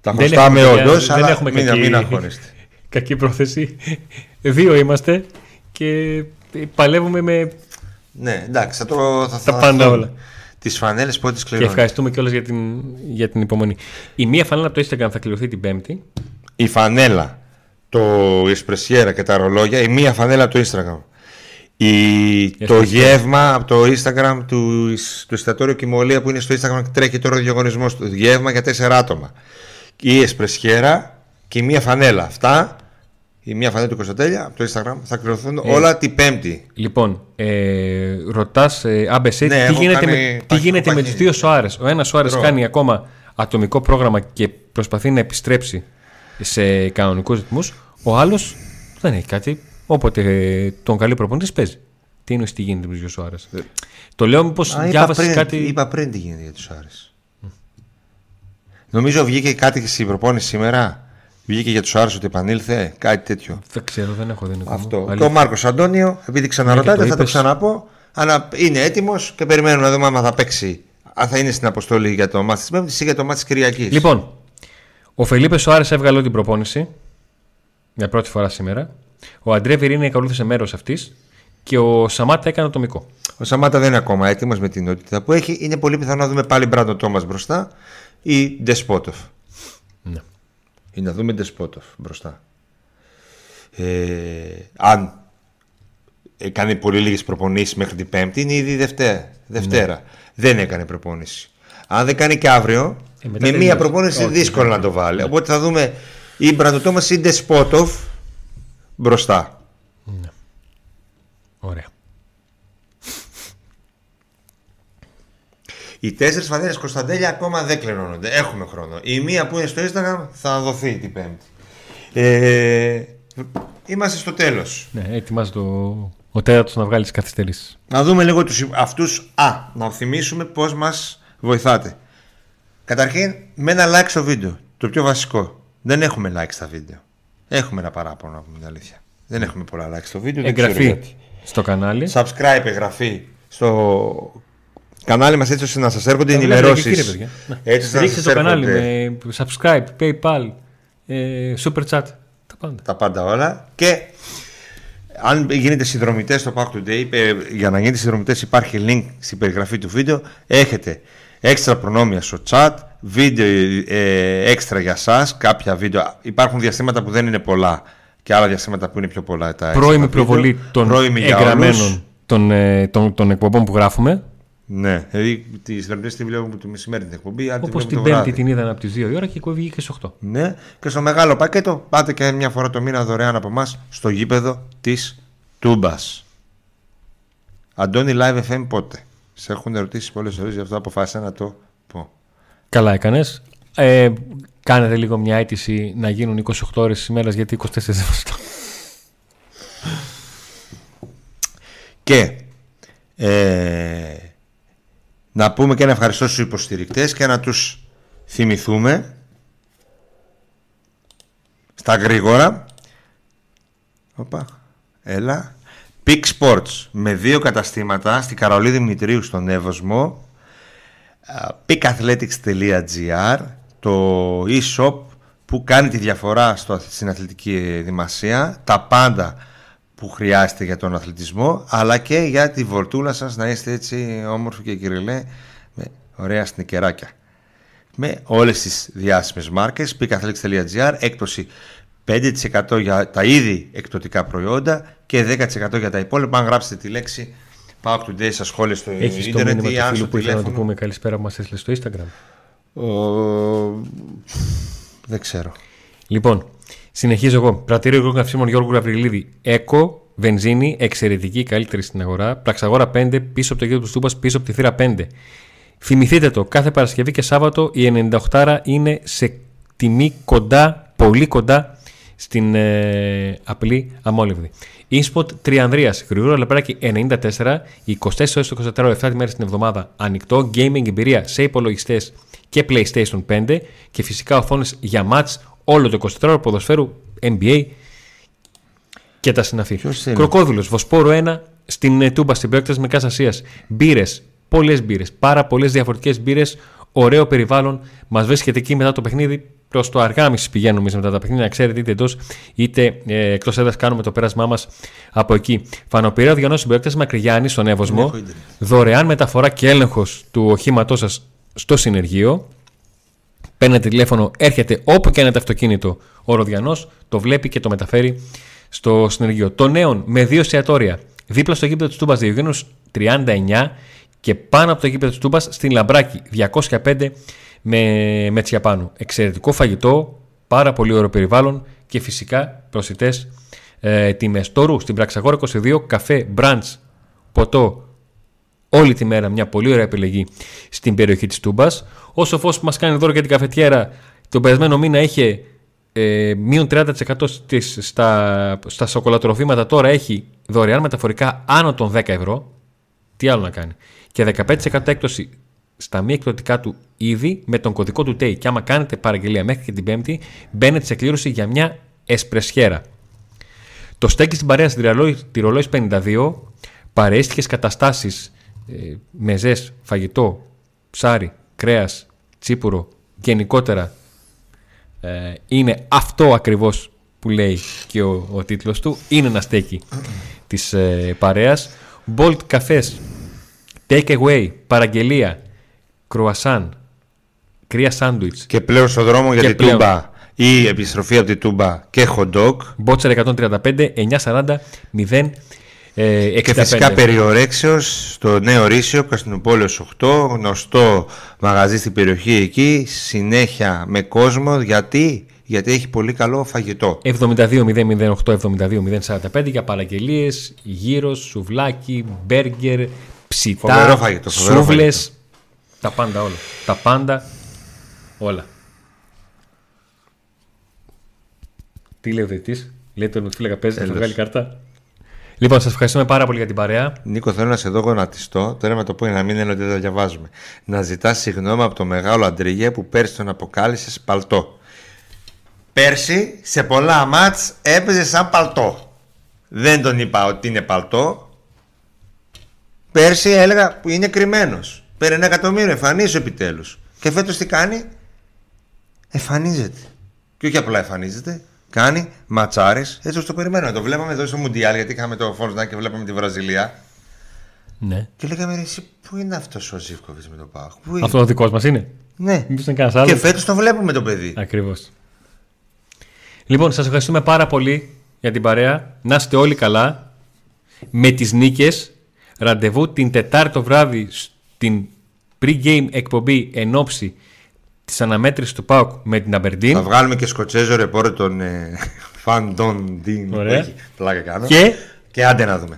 [SPEAKER 2] Τα
[SPEAKER 1] Δεν
[SPEAKER 2] χρωστάμε
[SPEAKER 1] έχουμε, παιδιά,
[SPEAKER 2] όντως,
[SPEAKER 1] δεν
[SPEAKER 2] αλλά
[SPEAKER 1] έχουμε
[SPEAKER 2] μην,
[SPEAKER 1] κακή-
[SPEAKER 2] μην αγχώνεστε.
[SPEAKER 1] Κακή πρόθεση. Δύο είμαστε και παλεύουμε με.
[SPEAKER 2] Ναι, εντάξει, θα το θα,
[SPEAKER 1] Τα πάντα όλα.
[SPEAKER 2] Τις φανέλες πότε τις
[SPEAKER 1] Και
[SPEAKER 2] κληρώνει.
[SPEAKER 1] ευχαριστούμε κιόλας για την, για την υπομονή. Η μία φανέλα από το Instagram θα κληρωθεί την Πέμπτη.
[SPEAKER 2] η φανέλα, το εσπρεσιέρα και τα ρολόγια, η μία φανέλα από το Instagram. Η, το
[SPEAKER 1] Εσπρεσιέρα.
[SPEAKER 2] γεύμα από το Instagram του, του εστιατόριου Κιμολία που είναι στο Instagram και τρέχει τώρα ο διαγωνισμός του. Γεύμα για τέσσερα άτομα. Η εσπρεσιέρα και η μία φανέλα. Αυτά, η μία φανέλα του Κωνσταντέλια από το Instagram θα κληρωθούν
[SPEAKER 1] Ε.
[SPEAKER 2] όλα την Πέμπτη.
[SPEAKER 1] Λοιπόν, ε, ρωτάς, ε, ABC,
[SPEAKER 2] Ναι,
[SPEAKER 1] τι
[SPEAKER 2] έχω
[SPEAKER 1] γίνεται,
[SPEAKER 2] κάνει
[SPEAKER 1] με, τι
[SPEAKER 2] παχύ-
[SPEAKER 1] γίνεται με
[SPEAKER 2] παχύ.
[SPEAKER 1] τους δύο Σοάρε. Ο ένας Σοάρε
[SPEAKER 2] Τρώω.
[SPEAKER 1] κάνει ακόμα ατομικό πρόγραμμα και προσπαθεί να επιστρέψει σε κανονικούς ρυθμούς. Ο άλλος δεν έχει κάτι. Όποτε ε, τον καλεί προπονητής παίζει. Τι είναι τι γίνεται με τους δύο Σοάρε. Το λέω μήπως
[SPEAKER 2] Α, είπα,
[SPEAKER 1] διάβασες
[SPEAKER 2] πριν,
[SPEAKER 1] κάτι.
[SPEAKER 2] είπα πριν τι γίνεται για τους Άρες. Νομίζω βγήκε κάτι στην προπόνηση σήμερα. Βγήκε για τους Άρες ότι επανήλθε, κάτι τέτοιο.
[SPEAKER 1] Δεν ξέρω, δεν έχω δει Νικό μου.
[SPEAKER 2] Αυτό. Και
[SPEAKER 1] Αλήθεια.
[SPEAKER 2] ο Μάρκος Αντώνιο, επειδή ξαναρωτάτε,
[SPEAKER 1] Ναι, και το
[SPEAKER 2] θα το
[SPEAKER 1] είπες.
[SPEAKER 2] ξαναπώ. Αλλά είναι έτοιμος και περιμένουμε να δούμε αν θα παίξει. Αν θα είναι στην αποστολή για το μάτι της Πέμπτης ή για το μάτι της Κυριακής.
[SPEAKER 1] Λοιπόν, ο Φελίπε Σοάρε έβγαλε όλη την προπόνηση για πρώτη φορά σήμερα. Ο Αντρέ Βιρίνη ακολούθησε μέρος αυτής και ο Σαμάτα έκανε ατομικό.
[SPEAKER 2] Ο Σαμάτα δεν είναι ακόμα έτοιμος με την νότητα που έχει. Είναι πολύ πιθανό να δούμε πάλι Μπράντο Τόμας μπροστά ή Ντεσπότοφ.
[SPEAKER 1] Ναι.
[SPEAKER 2] Ή να δούμε Ντεσπότοφ μπροστά. Ε, αν έκανε πολύ λίγες προπονήσεις μέχρι την Πέμπτη, είναι ήδη Δευτέρα. Δευτέρα. Δεν έκανε προπόνηση. Αν δεν κάνει και αύριο,
[SPEAKER 1] Ε, μετά
[SPEAKER 2] με
[SPEAKER 1] δεν
[SPEAKER 2] μία
[SPEAKER 1] είναι.
[SPEAKER 2] προπόνηση
[SPEAKER 1] Όχι,
[SPEAKER 2] δύσκολο
[SPEAKER 1] δεν
[SPEAKER 2] να το βάλει. Οπότε θα δούμε ή Μπράντο Τόμας ή Ντεσπότοφ μπροστά.
[SPEAKER 1] Ωραία.
[SPEAKER 2] Οι τέσσερις φανέλε Κωνσταντέλια ακόμα δεν κληρώνονται. Έχουμε χρόνο. Η μία που είναι στο Instagram θα δοθεί την Πέμπτη. Ε, είμαστε στο τέλος.
[SPEAKER 1] Ναι, ετοιμάζει το... ο τέταρτο να βγάλει τις καθυστερήσεις.
[SPEAKER 2] Να δούμε λίγο τους, αυτούς Α, να θυμίσουμε πώς μας βοηθάτε Καταρχήν με ένα like στο βίντεο Το πιο βασικό Δεν έχουμε like στα βίντεο Έχουμε ένα παράπονο να πούμε την αλήθεια Δεν έχουμε πολλά like στο βίντεο δεν ξέρω
[SPEAKER 1] Εγγραφή
[SPEAKER 2] γιατί.
[SPEAKER 1] στο κανάλι.
[SPEAKER 2] Subscribe, εγγραφή στο κανάλι μας έτσι ώστε να σας έρχονται
[SPEAKER 1] Τα βλέπετε και
[SPEAKER 2] ενημερώσεις
[SPEAKER 1] κύριε, παιδιά. Ναι.
[SPEAKER 2] Έτσι ώστε να
[SPEAKER 1] Στηρίξτε
[SPEAKER 2] σας
[SPEAKER 1] το κανάλι
[SPEAKER 2] έρχονται
[SPEAKER 1] με subscribe, paypal, ε, super chat. Τα πάντα.
[SPEAKER 2] τα πάντα όλα και αν γίνετε συνδρομητές στο Pack Today, ε, για να γίνετε συνδρομητές υπάρχει link στην περιγραφή του βίντεο. Έχετε έξτρα προνόμια στο chat, βίντεο ε, έξτρα για σας, κάποια βίντεο. Υπάρχουν διαστήματα που δεν είναι πολλά και άλλα διαστήματα που είναι πιο πολλά τα
[SPEAKER 1] Πρώιμη
[SPEAKER 2] έξι
[SPEAKER 1] προβολή
[SPEAKER 2] βίντεο.
[SPEAKER 1] των
[SPEAKER 2] Πρώιμη για
[SPEAKER 1] εγγραμμένων
[SPEAKER 2] όλους.
[SPEAKER 1] των, ε, των, των εκπομπών που γράφουμε.
[SPEAKER 2] Ναι, δηλαδή τι θεραπευτέ τη βλέπουμε το μεσημέρι την εκπομπή, άλλη τη
[SPEAKER 1] Όπως
[SPEAKER 2] βλέπουμε
[SPEAKER 1] την
[SPEAKER 2] το
[SPEAKER 1] Πέμπτη
[SPEAKER 2] βράδυ.
[SPEAKER 1] την είδαν από τις 2 η ώρα και η κόβει και στις 8.
[SPEAKER 2] Ναι, και στο μεγάλο πακέτο πάτε και μια φορά το μήνα δωρεάν από εμάς στο γήπεδο της Τούμπας. Αντώνη Live FM πότε; Σε έχουν ερωτήσει πολλές φορές, γι' αυτό αποφάσισα να το πω.
[SPEAKER 1] Καλά έκανες. Ε, κάνετε λίγο μια αίτηση να γίνουν 28 ώρες της ημέρας γιατί 24 δεν βαστώ.
[SPEAKER 2] Και ε, να πούμε και ένα ευχαριστώ στους υποστηρικτές και να τους θυμηθούμε στα γρήγορα. Οπα, έλα. Peak Sports με δύο καταστήματα στην Καρολίδη Δημητρίου στον Εύωσμο α, peakathletics.gr το e-shop που κάνει τη διαφορά στο, στην αθλητική δημασία τα πάντα που χρειάζεται για τον αθλητισμό αλλά και για τη βορτούλα σας να είστε έτσι όμορφοι και κυριλέ με ωραία σνικεράκια με όλες τις διάσημες μάρκες peakathletics.gr έκπτωση 5% για τα ήδη εκπτωτικά προϊόντα και 10% για τα υπόλοιπα αν γράψετε τη λέξη Pack Today στα σχόλια στο
[SPEAKER 1] Έχεις το
[SPEAKER 2] ίντερνετ
[SPEAKER 1] μήνυμα
[SPEAKER 2] ή
[SPEAKER 1] του
[SPEAKER 2] αν
[SPEAKER 1] φίλου
[SPEAKER 2] στο
[SPEAKER 1] που ήθελα να του
[SPEAKER 2] τηλέφωνο
[SPEAKER 1] πούμε καλησπέρα που μας έστειλες στο Instagram.
[SPEAKER 2] Ο... Δεν ξέρω.
[SPEAKER 1] Λοιπόν, συνεχίζω εγώ. Πρατήριο υγρών καυσίμων Γιώργου Γαβριλίδη. Έκο, βενζίνη, εξαιρετική, καλύτερη στην αγορά. Πραξαγόρα 5, πίσω από το γύρο του Στούπα, πίσω από τη θύρα 5. Θυμηθείτε το, κάθε Παρασκευή και Σάββατο η 98 είναι σε τιμή κοντά, πολύ κοντά στην ε, απλή αμόλυβδη. Inspot Τριανδρίας, γρήγορο λεπράκι 94, 24 ώρες το 24 7 μέρες την εβδομάδα ανοιχτό, gaming εμπειρία σε υπολογιστές και PlayStation 5 και φυσικά οθόνες για match όλο το 24 ώρο ποδοσφαίρου NBA και τα συναφή.
[SPEAKER 2] Ποιος είναι;
[SPEAKER 1] Κροκόδουλος, Βοσπόρο 1 στην ε, Τούμπα, στην προέκταση Μεκάς Ασίας. Μπύρες, πολλές μπύρες, πάρα πολλές διαφορετικές μπύρες, ωραίο περιβάλλον. Μας βρίσκεται εκεί μετά το παιχνίδι. Προς το αργάμιση πηγαίνουμε εμείς μετά τα παιχνίδια, να ξέρετε είτε εντός είτε ε, εκτός έδρας κάνουμε το πέρασμά μας από εκεί. Φανοπηρέα διοργανώσει στην προέκταση Μακρυγιάννη στον Εύωσμο.
[SPEAKER 2] έχω ίντερνετ.
[SPEAKER 1] Δωρεάν μεταφορά και έλεγχος του οχήματός σας στο συνεργείο. Παίρνετε τηλέφωνο, έρχεται όπου και αν είναι το αυτοκίνητο ο Ροδιανός, το βλέπει και το μεταφέρει στο συνεργείο. Το νέον με δύο εστιατόρια δίπλα στο γήπεδο της Τούμπας Διογένους 39 και πάνω από το γήπεδο της Τούμπας στην Λαμπράκη 205 με, με τσιαπάνου. Εξαιρετικό φαγητό, πάρα πολύ ωραίο περιβάλλον και φυσικά προσιτές ε, τιμές. Τόρου στην Πραξαγόρα 22 καφέ, brunch, ποτό όλη τη μέρα μια πολύ ωραία επιλογή στην περιοχή της Τούμπας. Ο Σοφός που μας κάνει δώρο για την καφετιέρα τον περασμένο μήνα είχε ε, μείον 30% στις, στα, στα σοκολατροφήματα τώρα έχει δωρεάν μεταφορικά άνω των 10 ευρώ. Τι άλλο να κάνει. Και 15% έκπτωση στα μη εκπτωτικά του είδη με τον κωδικό του TAY. Και άμα κάνετε παραγγελία μέχρι και την Πέμπτη, μπαίνετε σε κλήρωση για μια εσπρεσιέρα. Το στέκι στην παρέα στην Τυρολόη- Τυρολόης 52 παρέστηκε καταστάσεις ε, μεζές, φαγητό, ψάρι, κρέας, τσίπουρο, γενικότερα ε, είναι αυτό ακριβώς που λέει και ο, ο τίτλος του. Είναι ένα στέκι της ε, παρέας. Bolt καφές, take away, παραγγελία, κρουασάν, κρύα σάντουιτς,
[SPEAKER 2] Και πλέον στο δρόμο για
[SPEAKER 1] Και
[SPEAKER 2] την
[SPEAKER 1] πλέον.
[SPEAKER 2] Τούμπα ή επιστροφή από την Τούμπα και hot dog.
[SPEAKER 1] Μπότσερ 135, 940, 0, ε,
[SPEAKER 2] Και
[SPEAKER 1] 65.
[SPEAKER 2] φυσικά περιορέξεως στο νέο Ρήσιο, Καστινούπολεως 8, γνωστό μαγαζί στην περιοχή εκεί, συνέχεια με κόσμο, γιατί, γιατί έχει πολύ καλό φαγητό.
[SPEAKER 1] 72-008, 72-045 για παραγγελίες, γύρω, σουβλάκι, μπέργκερ, ψητά,
[SPEAKER 2] Φοβερό φαγητό, φοβερό
[SPEAKER 1] σούβλες, τα πάντα όλα. Τα πάντα όλα. Τι λέει ο διετής, λέει τον φίλεγα παίζει, θα
[SPEAKER 2] Τέλος.
[SPEAKER 1] βγάλει κάρτα. Λοιπόν, σας ευχαριστούμε πάρα πολύ για την παρέα.
[SPEAKER 2] Νίκο, θέλω να σε δω γονατιστό. Τώρα με το πω για να μην είναι ότι δεν το διαβάζουμε. Να ζητάς συγγνώμη από το μεγάλο Αντρίγε που πέρσι τον αποκάλυψες παλτό. Πέρσι σε πολλά μάτς έπαιζε σαν παλτό. Δεν τον είπα ότι είναι παλτό. Πέρσι έλεγα που είναι κρυμμένος. Πήρε ένα εκατομμύριο, εμφανίζει επιτέλους. Και φέτος τι κάνει, εμφανίζεται. Και όχι απλά εμφανίζεται, κάνει ματσάρες έτσι όπως το περιμένουμε. Το βλέπαμε εδώ στο Μουντιάλ γιατί είχαμε το Φόρσνα και βλέπαμε τη Βραζιλία.
[SPEAKER 1] Ναι.
[SPEAKER 2] Και λέγαμε ρε, εσύ πού είναι αυτός ο Ζήφκοβιτς με το Πάχ. Πού είναι;
[SPEAKER 1] Αυτό ο δικός μας είναι.
[SPEAKER 2] Ναι.
[SPEAKER 1] Μήπως είναι κανένας
[SPEAKER 2] Και
[SPEAKER 1] άλλος.
[SPEAKER 2] φέτος το βλέπουμε το παιδί.
[SPEAKER 1] Ακριβώς. Λοιπόν, σας ευχαριστούμε πάρα πολύ για την παρέα. Να είστε όλοι καλά. Με τις νίκες. Ραντεβού την Τετάρτη το βράδυ στην pre-game εκπομπή εν ώψη της αναμέτρησης του ΠΑΟΚ με την Αμπερντίν.
[SPEAKER 2] Θα βγάλουμε και σκοτσέζο ρεπόρε τον ε, Φαντον Ντίν.
[SPEAKER 1] Ωραία.
[SPEAKER 2] Πλάκα κάνω.
[SPEAKER 1] Και
[SPEAKER 2] και άντε να δούμε.